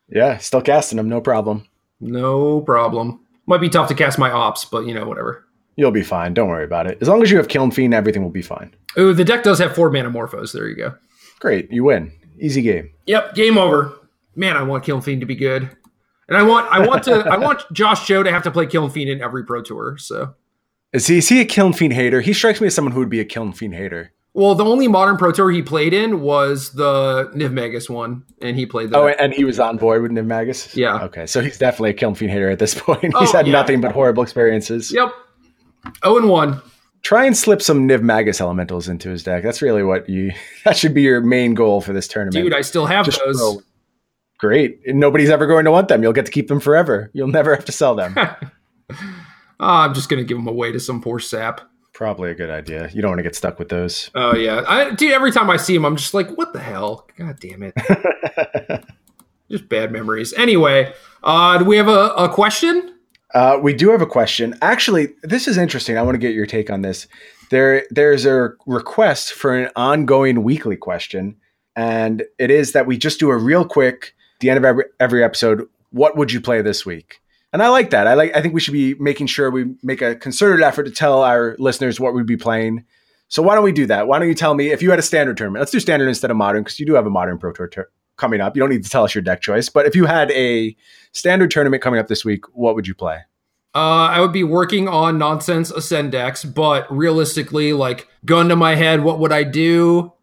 Yeah, still casting them, no problem. No problem. Might be tough to cast my ops, but you know, whatever. You'll be fine. Don't worry about it. As long as you have Kiln Fiend, everything will be fine. Ooh, the deck does have four Manamorphose. There you go. Great. You win. Easy game. Yep, game over. Man, I want Kiln Fiend to be good. And I want I want to I want Josh Joe to have to play Kiln Fiend in every pro tour. So is he is he a Kiln Fiend hater? He strikes me as someone who would be a Kiln Fiend hater. Well, the only modern pro tour he played in was the Niv Magus one, and he played that. Oh, and he was on board with Niv Magus? Yeah. Okay, so he's definitely a Kiln Fiend hater at this point. He's oh, had yeah. nothing but horrible experiences. Yep. Oh and 1. Try and slip some Niv Magus elementals into his deck. That's really what you that should be your main goal for this tournament. Dude, I still have Just those. Throw. Great. Nobody's ever going to want them. You'll get to keep them forever. You'll never have to sell them. oh, I'm just going to give them away to some poor sap. Probably a good idea. You don't want to get stuck with those. Oh yeah, I, dude. Every time I see him, I'm just like, what the hell? God damn it! just bad memories. Anyway, uh, do we have a, a question? Uh, we do have a question. Actually, this is interesting. I want to get your take on this. There, there's a request for an ongoing weekly question, and it is that we just do a real quick, the end of every, every episode. What would you play this week? And I like that. I like. I think we should be making sure we make a concerted effort to tell our listeners what we'd be playing. So why don't we do that? Why don't you tell me if you had a standard tournament? Let's do standard instead of modern because you do have a modern pro tour tur- coming up. You don't need to tell us your deck choice, but if you had a standard tournament coming up this week, what would you play? Uh, I would be working on nonsense ascend decks, but realistically, like gun to my head, what would I do?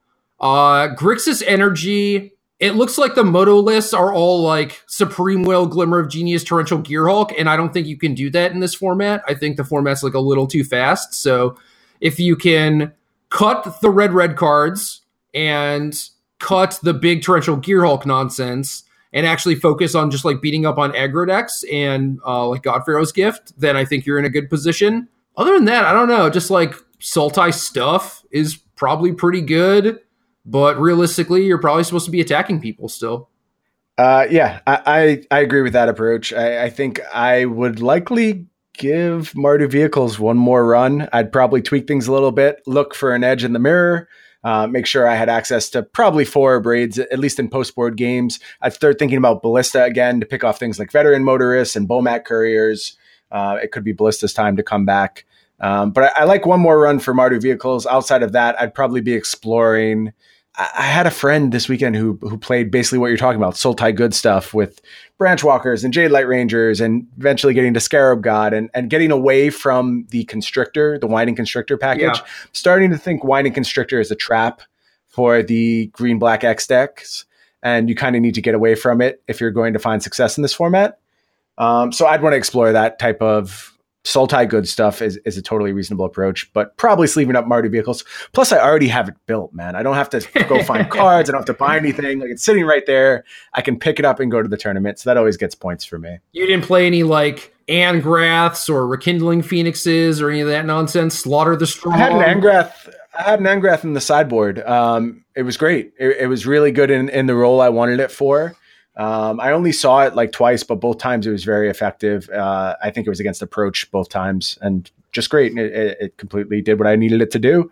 Uh, Grixis Energy. It looks like the MODO lists are all like Supreme Will, Glimmer of Genius, Torrential Gearhulk, and I don't think you can do that in this format. I think the format's like a little too fast. So if you can cut the red red cards and cut the big Torrential Gearhulk nonsense and actually focus on just like beating up on aggro decks and uh, like God Pharaoh's Gift, then I think you're in a good position. Other than that, I don't know. Just like Sultai stuff is probably pretty good, but realistically, you're probably supposed to be attacking people still. Uh, yeah, I, I, I agree with that approach. I, I think I would likely give Mardu Vehicles one more run. I'd probably tweak things a little bit, look for an edge in the mirror, uh, make sure I had access to probably four braids, at least in post board games. I'd start thinking about Ballista again to pick off things like veteran motorists and Bomat couriers. Uh, it could be Ballista's time to come back. Um, but I, I, like one more run for Mardu vehicles. Outside of that, I'd probably be exploring I had a friend this weekend who who played basically what you're talking about, Sultai Good stuff with Branch Walkers and Jadelight Rangers, and eventually getting to Scarab God and, and getting away from the Constrictor, the Winding Constrictor package. Yeah. Starting to think Winding Constrictor is a trap for the Green Black X decks, and you kind of need to get away from it if you're going to find success in this format. Um, so I'd want to explore that type of Sultai good stuff is, is a totally reasonable approach, but probably sleeving up Mardu vehicles. Plus, I already have it built, man. I don't have to go find cards. I don't have to buy anything. Like it's sitting right there. I can pick it up and go to the tournament. So that always gets points for me. You didn't play any like Angraths or Rekindling Phoenixes or any of that nonsense. Slaughter the Strong. I had an Angrath. I had an Angrath in the sideboard. Um, it was great. It, it was really good in, in the role I wanted it for. Um, I only saw it like twice, but both times it was very effective. Uh, I think it was against approach both times, and just great. It, it, completely did what I needed it to do.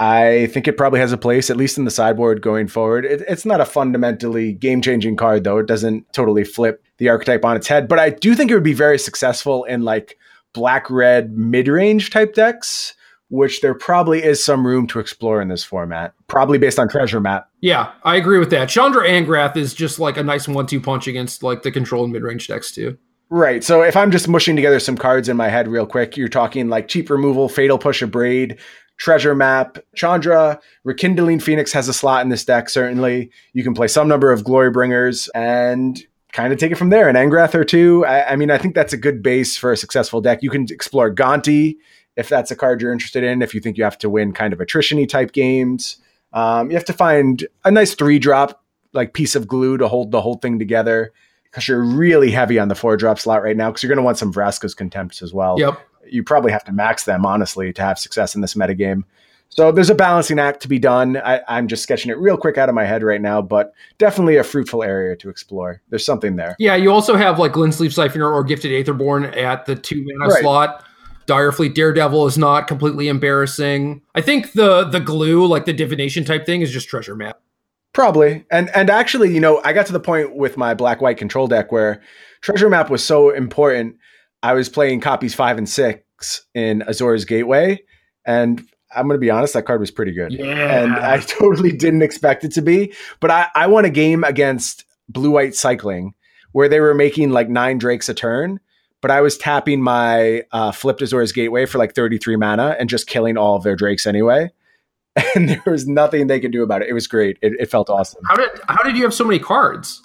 I think it probably has a place, at least in the sideboard going forward. It, it's not a fundamentally game changing card, though. It doesn't totally flip the archetype on its head, but I do think it would be very successful in like black red mid range type decks which there probably is some room to explore in this format, probably based on treasure map. Yeah, I agree with that. Chandra Angrath is just like a nice one-two punch against like the control and mid-range decks too. Right. So if I'm just mushing together some cards in my head real quick, you're talking like cheap removal, fatal push a braid, treasure map, Chandra, rekindling Phoenix has a slot in this deck. Certainly, you can play some number of glory bringers and kind of take it from there. An Angrath or two. I, I, mean, I think that's a good base for a successful deck. You can explore Gonti if that's a card you're interested in, if you think you have to win kind of attrition type games. Um, you have to find a nice three drop like piece of glue to hold the whole thing together because you're really heavy on the four drop slot right now because you're going to want some Vraska's Contempts as well. Yep. You probably have to max them, honestly, to have success in this metagame. So there's a balancing act to be done. I, am just sketching it real quick out of my head right now, but definitely a fruitful area to explore. There's something there. Yeah, you also have like Glint-Sleeve Siphoner or Gifted Aetherborn at the two mana right. slot. Direfleet Daredevil is not completely embarrassing. I think the the glue, like the divination type thing, is just treasure map. Probably. And and actually, you know, I got to the point with my black white control deck where treasure map was so important. I was playing copies five and six in Azor's Gateway. And I'm gonna be honest, that card was pretty good. Yeah. And I totally didn't expect it to be. But I, I won a game against blue white cycling where they were making like nine drakes a turn but I was tapping my uh, flipped Azor's Gateway for like 33 mana and just killing all of their drakes anyway. And there was nothing they could do about it. It was great. It, it felt awesome. How did how did you have so many cards?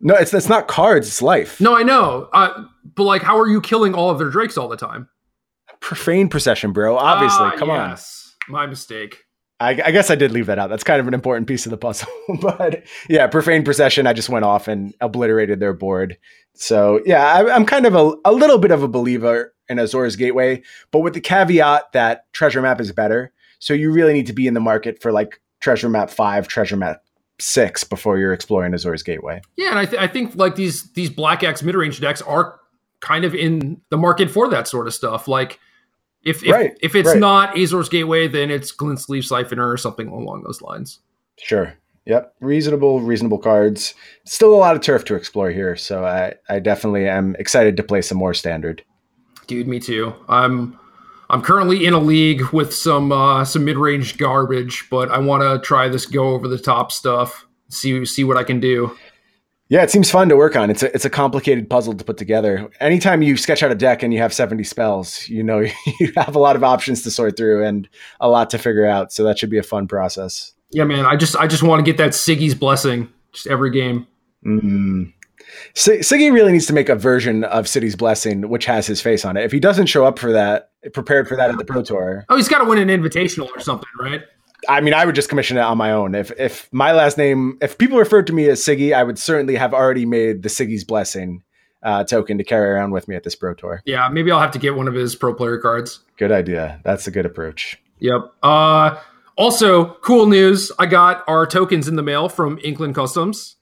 No, it's it's not cards. It's life. No, I know. Uh, but like, how are you killing all of their drakes all the time? Profane procession, bro. Obviously, uh, come yes. on. My mistake. I, I, guess I did leave that out. That's kind of an important piece of the puzzle. but yeah, profane procession. I just went off and obliterated their board. So yeah, I, am kind of a, a little bit of a believer in Azor's Gateway, but with the caveat that Treasure Map is better. So you really need to be in the market for like Treasure Map 5, Treasure Map 6 before you're exploring Azor's Gateway. Yeah, and I, th- I think like these these Black X mid range decks are kind of in the market for that sort of stuff. Like if if, Right, if it's right. not Azor's Gateway, then it's Glint Sleeve Siphoner or something along those lines. Sure. Yep. Reasonable, reasonable cards. Still a lot of turf to explore here. So I, I definitely am excited to play some more standard. Dude, me too. I'm I'm currently in a league with some uh, some mid range garbage, but I want to try this go over the top stuff. See see what I can do. Yeah, it seems fun to work on. It's a it's a complicated puzzle to put together. Anytime you sketch out a deck and you have 70 spells, you know you have a lot of options to sort through and a lot to figure out. So that should be a fun process. Yeah, man. I just I just want to get that Siggy's blessing just every game. Mm. S- Siggy really needs to make a version of City's Blessing which has his face on it. If he doesn't show up for that, prepared for that at the Pro Tour, Oh, he's got to win an invitational or something, right? I mean, I would just commission it on my own. If if my last name, if people referred to me as Siggy, I would certainly have already made the Siggy's Blessing uh, token to carry around with me at this Pro Tour. Yeah, maybe I'll have to get one of his pro player cards. Good idea. That's a good approach. Yep. Uh, also, cool news. I got our tokens in the mail from Inkland Customs.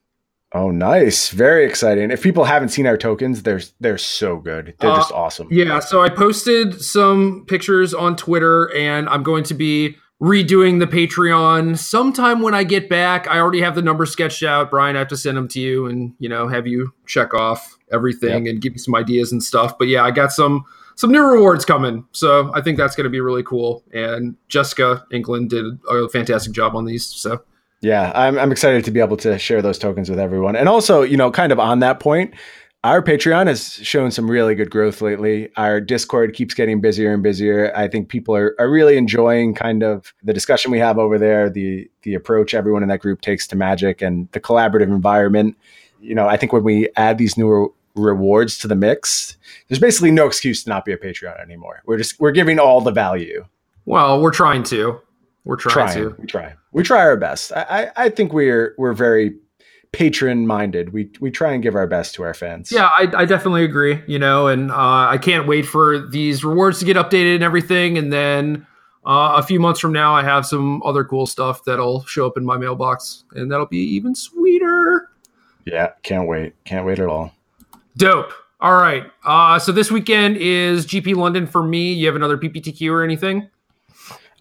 Oh, nice! Very exciting. If people haven't seen our tokens, they're they're so good. They're Uh, just awesome. Yeah, so I posted some pictures on Twitter and I'm going to be redoing the Patreon sometime when I get back. I already have the numbers sketched out. Brian, I have to send them to you and, you know, have you check off everything and give me some ideas and stuff. But yeah, I got some some new rewards coming. So I think that's going to be really cool. And Jessica England did a fantastic job on these. So Yeah, I'm I'm excited to be able to share those tokens with everyone. And also, you know, kind of on that point, our Patreon has shown some really good growth lately. Our Discord keeps getting busier and busier. I think people are, are really enjoying kind of the discussion we have over there, the the approach everyone in that group takes to magic and the collaborative environment. You know, I think when we add these newer rewards to the mix, there's basically no excuse to not be a Patreon anymore. We're just we're giving all the value. well, we're trying to. We're trying, Trying, to. we try, we try our best. I, I, I think we're we're very patron minded. We we try and give our best to our fans. Yeah, I, I definitely agree. You know, and uh, I can't wait for these rewards to get updated and everything. And then uh, a few months from now, I have some other cool stuff that'll show up in my mailbox, and that'll be even sweeter. yeah. Can't wait. Can't wait at all. Dope. All right. Uh, so this weekend is GP London for me. You have another PPTQ or anything?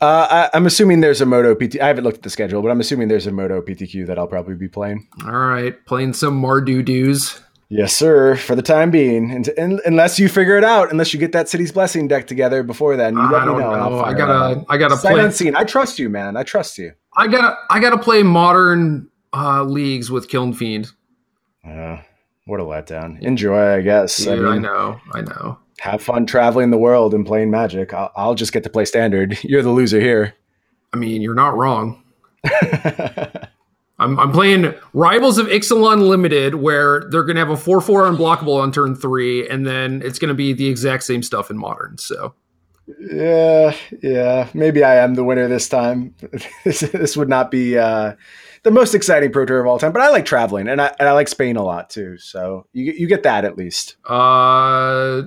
Uh, I, I'm assuming there's a MODO PT. I haven't looked at the schedule, but I'm assuming there's a MODO PTQ that I'll probably be playing. All right, playing some Mardu doos. Yes, sir. For the time being, and, and unless you figure it out, unless you get that City's Blessing deck together before then, you I let me don't know. Know. I gotta. I gotta Sight play. unseen. I trust you, man. I trust you. I gotta, I gotta play modern uh, leagues with Kiln Fiend. Uh, what a letdown. Enjoy, I guess. Dude, I I know, I know. have fun traveling the world and playing Magic. I'll, I'll just get to play Standard. You're the loser here. I mean, you're not wrong. I'm, I'm playing Rivals of Ixalan Limited, where they're going to have a 4 4 unblockable on turn three, and then it's going to be the exact same stuff in Modern. So, yeah, yeah. Maybe I am the winner this time. this, this would not be uh, the most exciting Pro Tour of all time, but I like traveling and I, and I like Spain a lot too. So you, you get that at least. uh,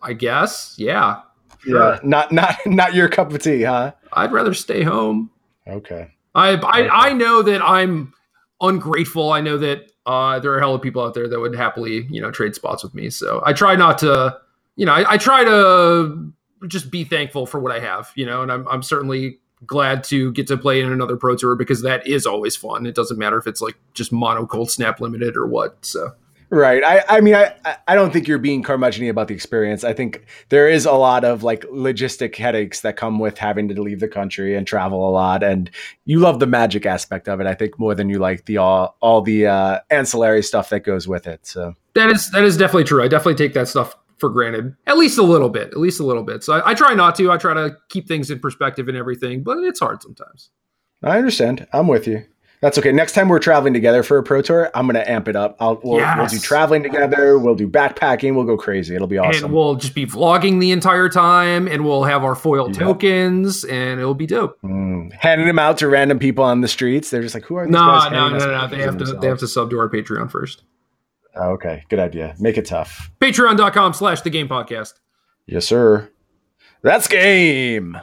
I guess, yeah. Sure. Yeah, not not not your cup of tea, huh? I'd rather stay home. Okay. I, I, I know that I'm ungrateful. I know that uh, there are a hell of people out there that would happily, you know, trade spots with me. So I try not to, you know, I, I try to just be thankful for what I have, you know, and I'm, I'm certainly glad to get to play in another pro tour because that is always fun. It doesn't matter if it's like just mono cold snap limited or what. So Right. I, I mean, I, I- don't think you're being curmudgeon about the experience. I think there is a lot of like logistic headaches that come with having to leave the country and travel a lot. And you love the magic aspect of it, I think, more than you like the all, all the uh, ancillary stuff that goes with it. So, that is, that is definitely true. I definitely take that stuff for granted, at least a little bit, at least a little bit. So I, I try not to, I try to keep things in perspective and everything, but it's hard sometimes. I understand. I'm with you. That's okay. Next time we're traveling together for a pro tour, I'm going to amp it up. I'll, we'll, we'll do traveling together. We'll do backpacking. We'll go crazy. It'll be awesome. And we'll just be vlogging the entire time, and we'll have our foil Yeah. tokens, and it'll be dope. Mm. Handing them out to random people on the streets. They're just like, who are these No, guys? no, handing no, no. They have to. They have to sub to our Patreon first. Oh, okay, good idea. Make it tough. Patreon.com/slash The Game Podcast. Yes, sir. That's game.